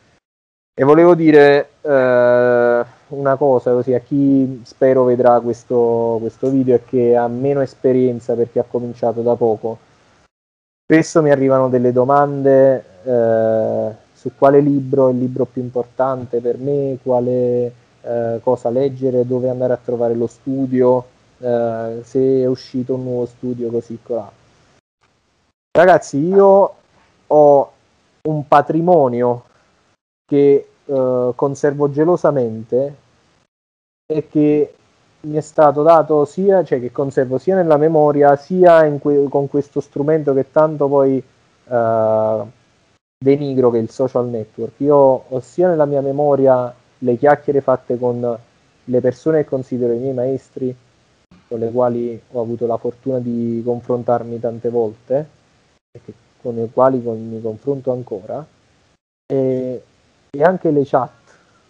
E volevo dire eh, una cosa così a chi spero vedrà questo, questo video e che ha meno esperienza perché ha cominciato da poco. Spesso mi arrivano delle domande eh, su quale libro è il libro più importante per me, quale eh, cosa leggere, dove andare a trovare lo studio, eh, se è uscito un nuovo studio così colà. Ragazzi, io ho un patrimonio che eh, conservo gelosamente e che mi è stato dato sia, cioè che conservo sia nella memoria sia que- con questo strumento che tanto poi uh, denigro che è il social network. Io ho sia nella mia memoria le chiacchiere fatte con le persone che considero i miei maestri, con le quali ho avuto la fortuna di confrontarmi tante volte e che, con le quali mi confronto ancora, e, e, anche le chat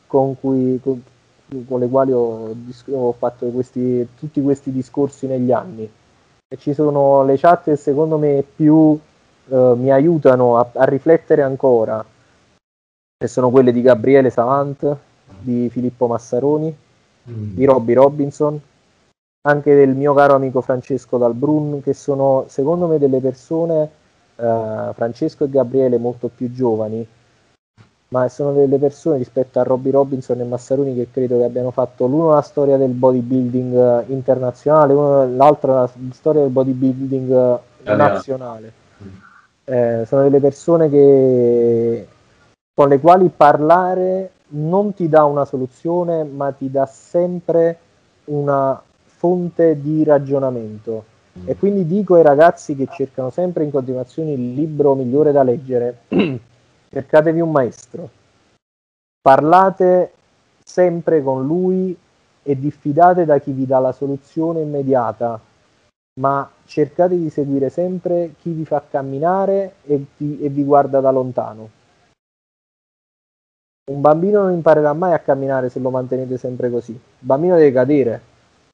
con, cui, con, con le quali ho, ho fatto questi, tutti questi discorsi negli anni. E ci sono le chat che secondo me più eh, mi aiutano a, a riflettere ancora, e sono quelle di Gabriele Savant, di Filippo Massaroni, mm. di Robby Robinson, anche del mio caro amico Francesco Dalbrun, che sono secondo me delle persone, eh, Francesco e Gabriele molto più giovani, ma sono delle persone rispetto a Robby Robinson e Massaroni che credo che abbiano fatto l'uno la storia del bodybuilding eh, internazionale, uno, l'altra la storia del bodybuilding eh, nazionale. Mm. Eh, sono delle persone che, con le quali parlare non ti dà una soluzione, ma ti dà sempre una fonte di ragionamento. Mm. E quindi dico ai ragazzi che cercano sempre in continuazione il libro migliore da leggere, cercatevi un maestro, parlate sempre con lui e diffidate da chi vi dà la soluzione immediata, ma cercate di seguire sempre chi vi fa camminare e, ti, e vi guarda da lontano. Un bambino non imparerà mai a camminare se lo mantenete sempre così. Il bambino deve cadere,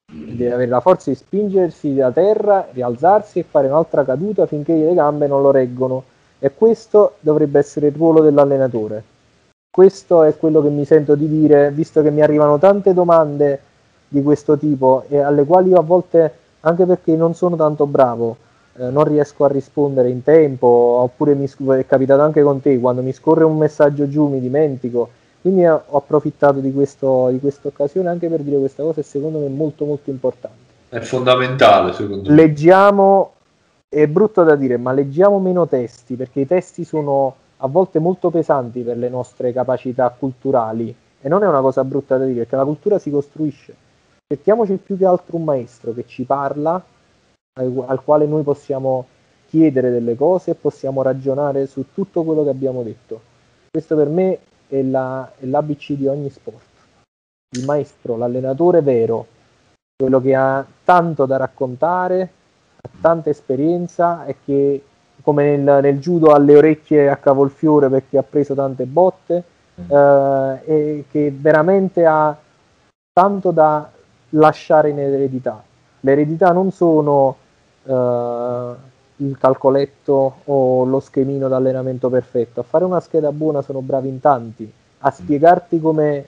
deve avere la forza di spingersi da terra, rialzarsi e fare un'altra caduta finché le gambe non lo reggono. E questo dovrebbe essere il ruolo dell'allenatore. Questo è quello che mi sento di dire, visto che mi arrivano tante domande di questo tipo e alle quali io a volte, anche perché non sono tanto bravo, non riesco a rispondere in tempo, oppure mi è capitato anche con te, quando mi scorre un messaggio giù mi dimentico. Quindi ho approfittato di, questo, di questa occasione anche per dire questa cosa secondo me è molto molto importante. È fondamentale secondo me. Leggiamo, è brutto da dire, ma leggiamo meno testi perché i testi sono a volte molto pesanti per le nostre capacità culturali e non è una cosa brutta da dire perché la cultura si costruisce. Cerchiamoci più che altro un maestro che ci parla, al, al quale noi possiamo chiedere delle cose e possiamo ragionare su tutto quello che abbiamo detto. Questo per me è, la, è l'ABC di ogni sport. Il maestro, l'allenatore vero, quello che ha tanto da raccontare, ha tanta esperienza e che come nel, nel, judo ha le orecchie a cavolfiore perché ha preso tante botte mm. eh, e che veramente ha tanto da lasciare in eredità. L'eredità non sono eh, il calcoletto o lo schemino d'allenamento perfetto, a fare una scheda buona sono bravi in tanti, a mm. spiegarti come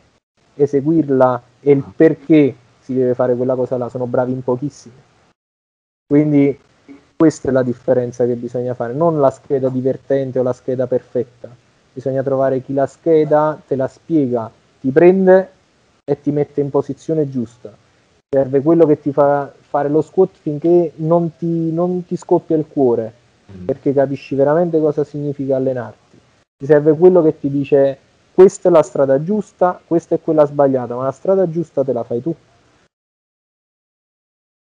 eseguirla e il perché si deve fare quella cosa là sono bravi in pochissimi. Quindi questa è la differenza che bisogna fare, non la scheda divertente o la scheda perfetta. Bisogna trovare chi la scheda te la spiega, ti prende e ti mette in posizione giusta. Serve quello che ti fa fare lo squat finché non ti, non ti scoppia il cuore, mm. perché capisci veramente cosa significa allenarti. Ti serve quello che ti dice questa è la strada giusta, questa è quella sbagliata, ma la strada giusta te la fai tu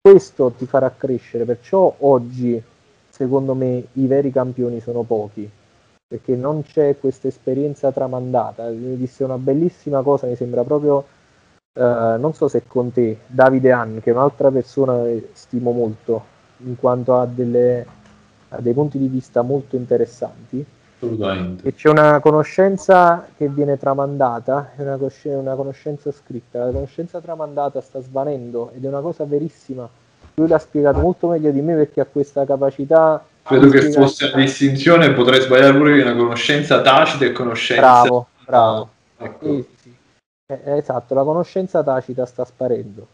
questo ti farà crescere, perciò oggi secondo me i veri campioni sono pochi, perché non c'è questa esperienza tramandata. Mi disse una bellissima cosa, mi sembra proprio, eh, non so se con te, Davide Ann, che è un'altra persona che stimo molto, in quanto ha, delle, ha dei punti di vista molto interessanti. Assolutamente. E c'è una conoscenza che viene tramandata, è una, cosci- una conoscenza scritta. La conoscenza tramandata sta svanendo ed è una cosa verissima. Lui l'ha spiegato molto meglio di me perché ha questa capacità. Credo che fosse una distinzione, potrei sbagliare pure una conoscenza tacita e conoscenza. Bravo, bravo. Ecco. sì. Eh, esatto, la conoscenza tacita sta sparendo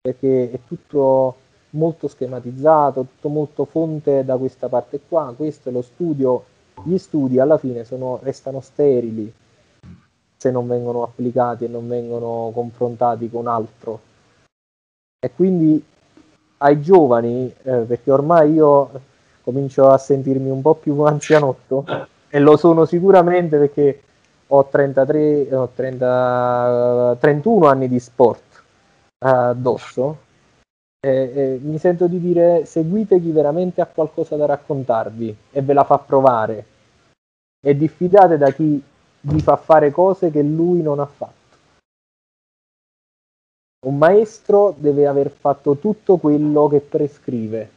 perché è tutto molto schematizzato, tutto molto fonte da questa parte qua. Questo è lo studio gli studi alla fine sono, restano sterili se non vengono applicati e non vengono confrontati con altro. E quindi ai giovani, eh, perché ormai io comincio a sentirmi un po' più anzianotto, e lo sono sicuramente perché ho 33, ho 30, 31 anni di sport addosso. E, e mi sento di dire seguite chi veramente ha qualcosa da raccontarvi e ve la fa provare e diffidate da chi vi fa fare cose che lui non ha fatto. Un maestro deve aver fatto tutto quello che prescrive,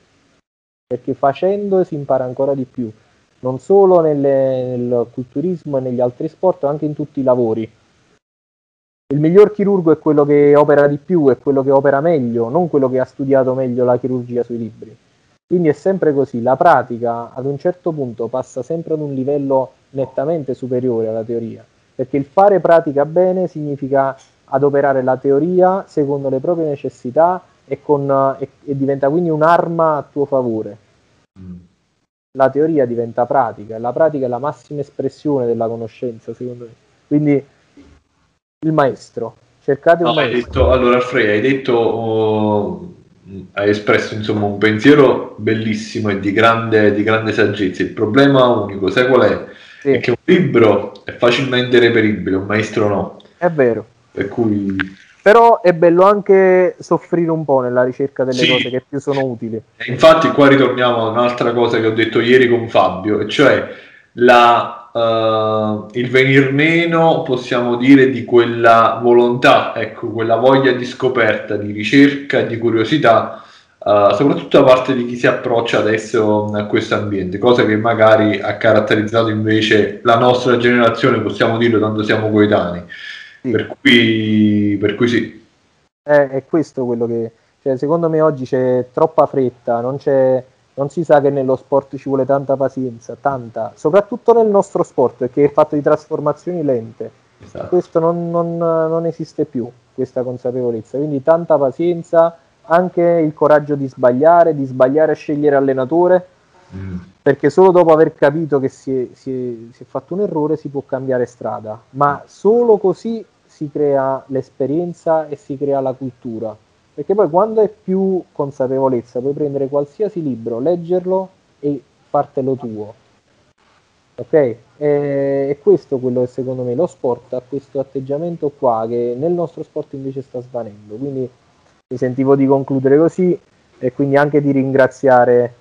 perché facendo si impara ancora di più, non solo nelle, nel culturismo e negli altri sport, ma anche in tutti i lavori. Il miglior chirurgo è quello che opera di più, è quello che opera meglio, non quello che ha studiato meglio la chirurgia sui libri. Quindi è sempre così, la pratica ad un certo punto passa sempre ad un livello nettamente superiore alla teoria, perché il fare pratica bene significa adoperare la teoria secondo le proprie necessità e, con, e, e diventa quindi un'arma a tuo favore. Mm. La teoria diventa pratica e la pratica è la massima espressione della conoscenza, secondo me. Quindi il maestro, cercate un no, maestro. Detto, allora, Alfred, hai detto, oh, hai espresso insomma un pensiero bellissimo e di grande, di grande saggezza. Il problema unico, sai qual è? Sì. È che un libro è facilmente reperibile, un maestro no. È vero. Per cui... Però è bello anche soffrire un po' nella ricerca delle sì. cose che più sono utili. E infatti qua ritorniamo a un'altra cosa che ho detto ieri con Fabio, e cioè la, uh, il venir meno, possiamo dire, di quella volontà, ecco, quella voglia di scoperta, di ricerca, di curiosità uh, soprattutto da parte di chi si approccia adesso a questo ambiente, cosa che magari ha caratterizzato invece la nostra generazione, possiamo dirlo, tanto siamo coetanei. Sì. Per, cui, per cui sì. È, è questo quello che... Cioè, secondo me oggi c'è troppa fretta, non c'è non si sa che nello sport ci vuole tanta pazienza, tanta, soprattutto nel nostro sport, perché è fatto di trasformazioni lente. Esatto. Questo non, non, non, esiste più, questa consapevolezza. Quindi tanta pazienza, anche il coraggio di sbagliare, di sbagliare a scegliere allenatore, mm. perché solo dopo aver capito che si è, si, è, si è fatto un errore si può cambiare strada, ma solo così si crea l'esperienza e si crea la cultura perché poi quando hai più consapevolezza puoi prendere qualsiasi libro, leggerlo e fartelo tuo. Ok? E, è questo quello che secondo me lo sport ha questo atteggiamento qua che nel nostro sport invece sta svanendo. Quindi mi sentivo di concludere così e quindi anche di ringraziare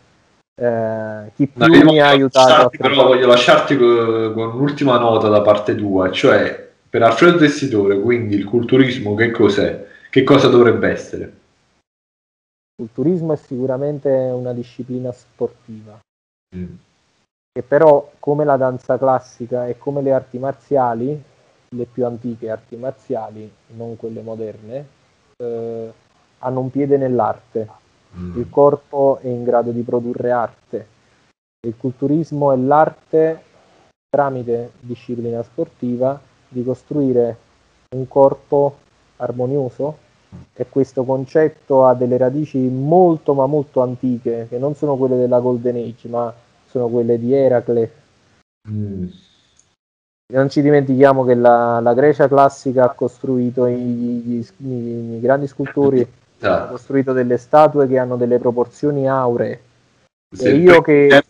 eh, chi più no, mi ha aiutato. Però voglio lasciarti con, con un'ultima nota da parte tua, cioè per Alfredo Tessitore, quindi il culturismo che cos'è? Che cosa dovrebbe essere? Il turismo è sicuramente una disciplina sportiva, mm. che però come la danza classica e come le arti marziali, le più antiche arti marziali, non quelle moderne, eh, hanno un piede nell'arte. Mm. Il corpo è in grado di produrre arte. Il culturismo è l'arte tramite disciplina sportiva di costruire un corpo armonioso e questo concetto ha delle radici molto ma molto antiche che non sono quelle della Golden Age ma sono quelle di Eracle mm. non ci dimentichiamo che la, la, Grecia classica ha costruito i, i, i, i grandi scultori ah. ha costruito delle statue che hanno delle proporzioni auree e io che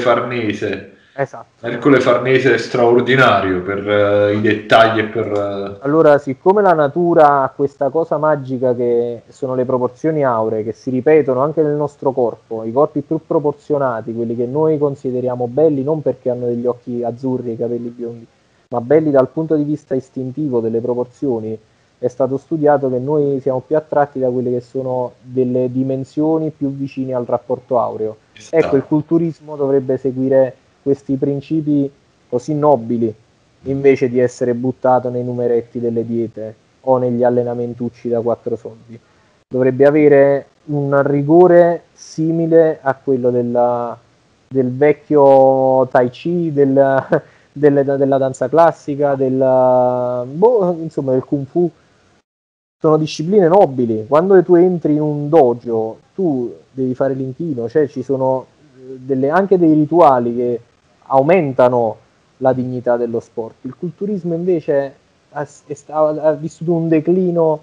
Farnese Esatto. Ercole Farnese è straordinario per uh, i dettagli e per... Uh... Allora, siccome la natura ha questa cosa magica che sono le proporzioni auree, che si ripetono anche nel nostro corpo, i corpi più proporzionati, quelli che noi consideriamo belli non perché hanno degli occhi azzurri e i capelli biondi, ma belli dal punto di vista istintivo delle proporzioni, è stato studiato che noi siamo più attratti da quelle che sono delle dimensioni più vicine al rapporto aureo. Esatto. Ecco, il culturismo dovrebbe seguire questi principi così nobili invece di essere buttato nei numeretti delle diete o negli allenamentucci da quattro soldi. Dovrebbe avere un rigore simile a quello della, del vecchio Tai Chi, del, del, della danza classica, del, boh, insomma del Kung Fu. Sono discipline nobili. Quando tu entri in un dojo, tu devi fare l'inchino, cioè ci sono delle, anche dei rituali che aumentano la dignità dello sport. Il culturismo invece ha, ha, vissuto un declino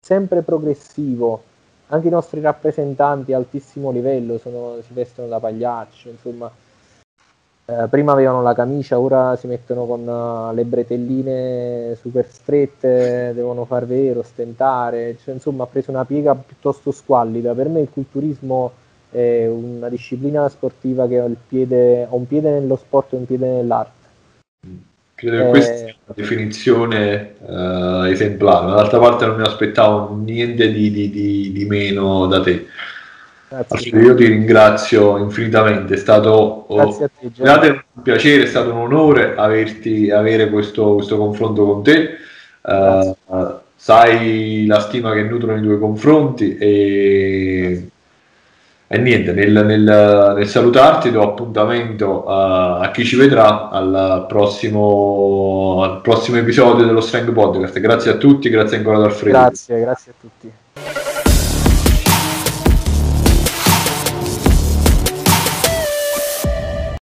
sempre progressivo. Anche i nostri rappresentanti a altissimo livello sono, si vestono da pagliaccio, insomma, eh, prima avevano la camicia, ora si mettono con uh, le bretelline super strette, devono far vero, stentare, cioè, insomma ha preso una piega piuttosto squallida. Per me il culturismo è una disciplina sportiva che ha, piede, ha un piede nello sport e un piede nell'arte. Credo che eh, questa sia una definizione uh, esemplare, ma d'altra parte non mi aspettavo niente di, di, di, di meno da te. Grazie. Io ti ringrazio infinitamente, è stato oh, te, un piacere, è stato un onore averti, avere questo, questo confronto con te. Uh, sai la stima che nutro nei tuoi confronti e e niente, nel, nel, nel, salutarti do appuntamento a, a chi ci vedrà al prossimo, al prossimo episodio dello Strength Podcast. Grazie a tutti, grazie ancora ad Alfredo. Grazie, grazie a tutti.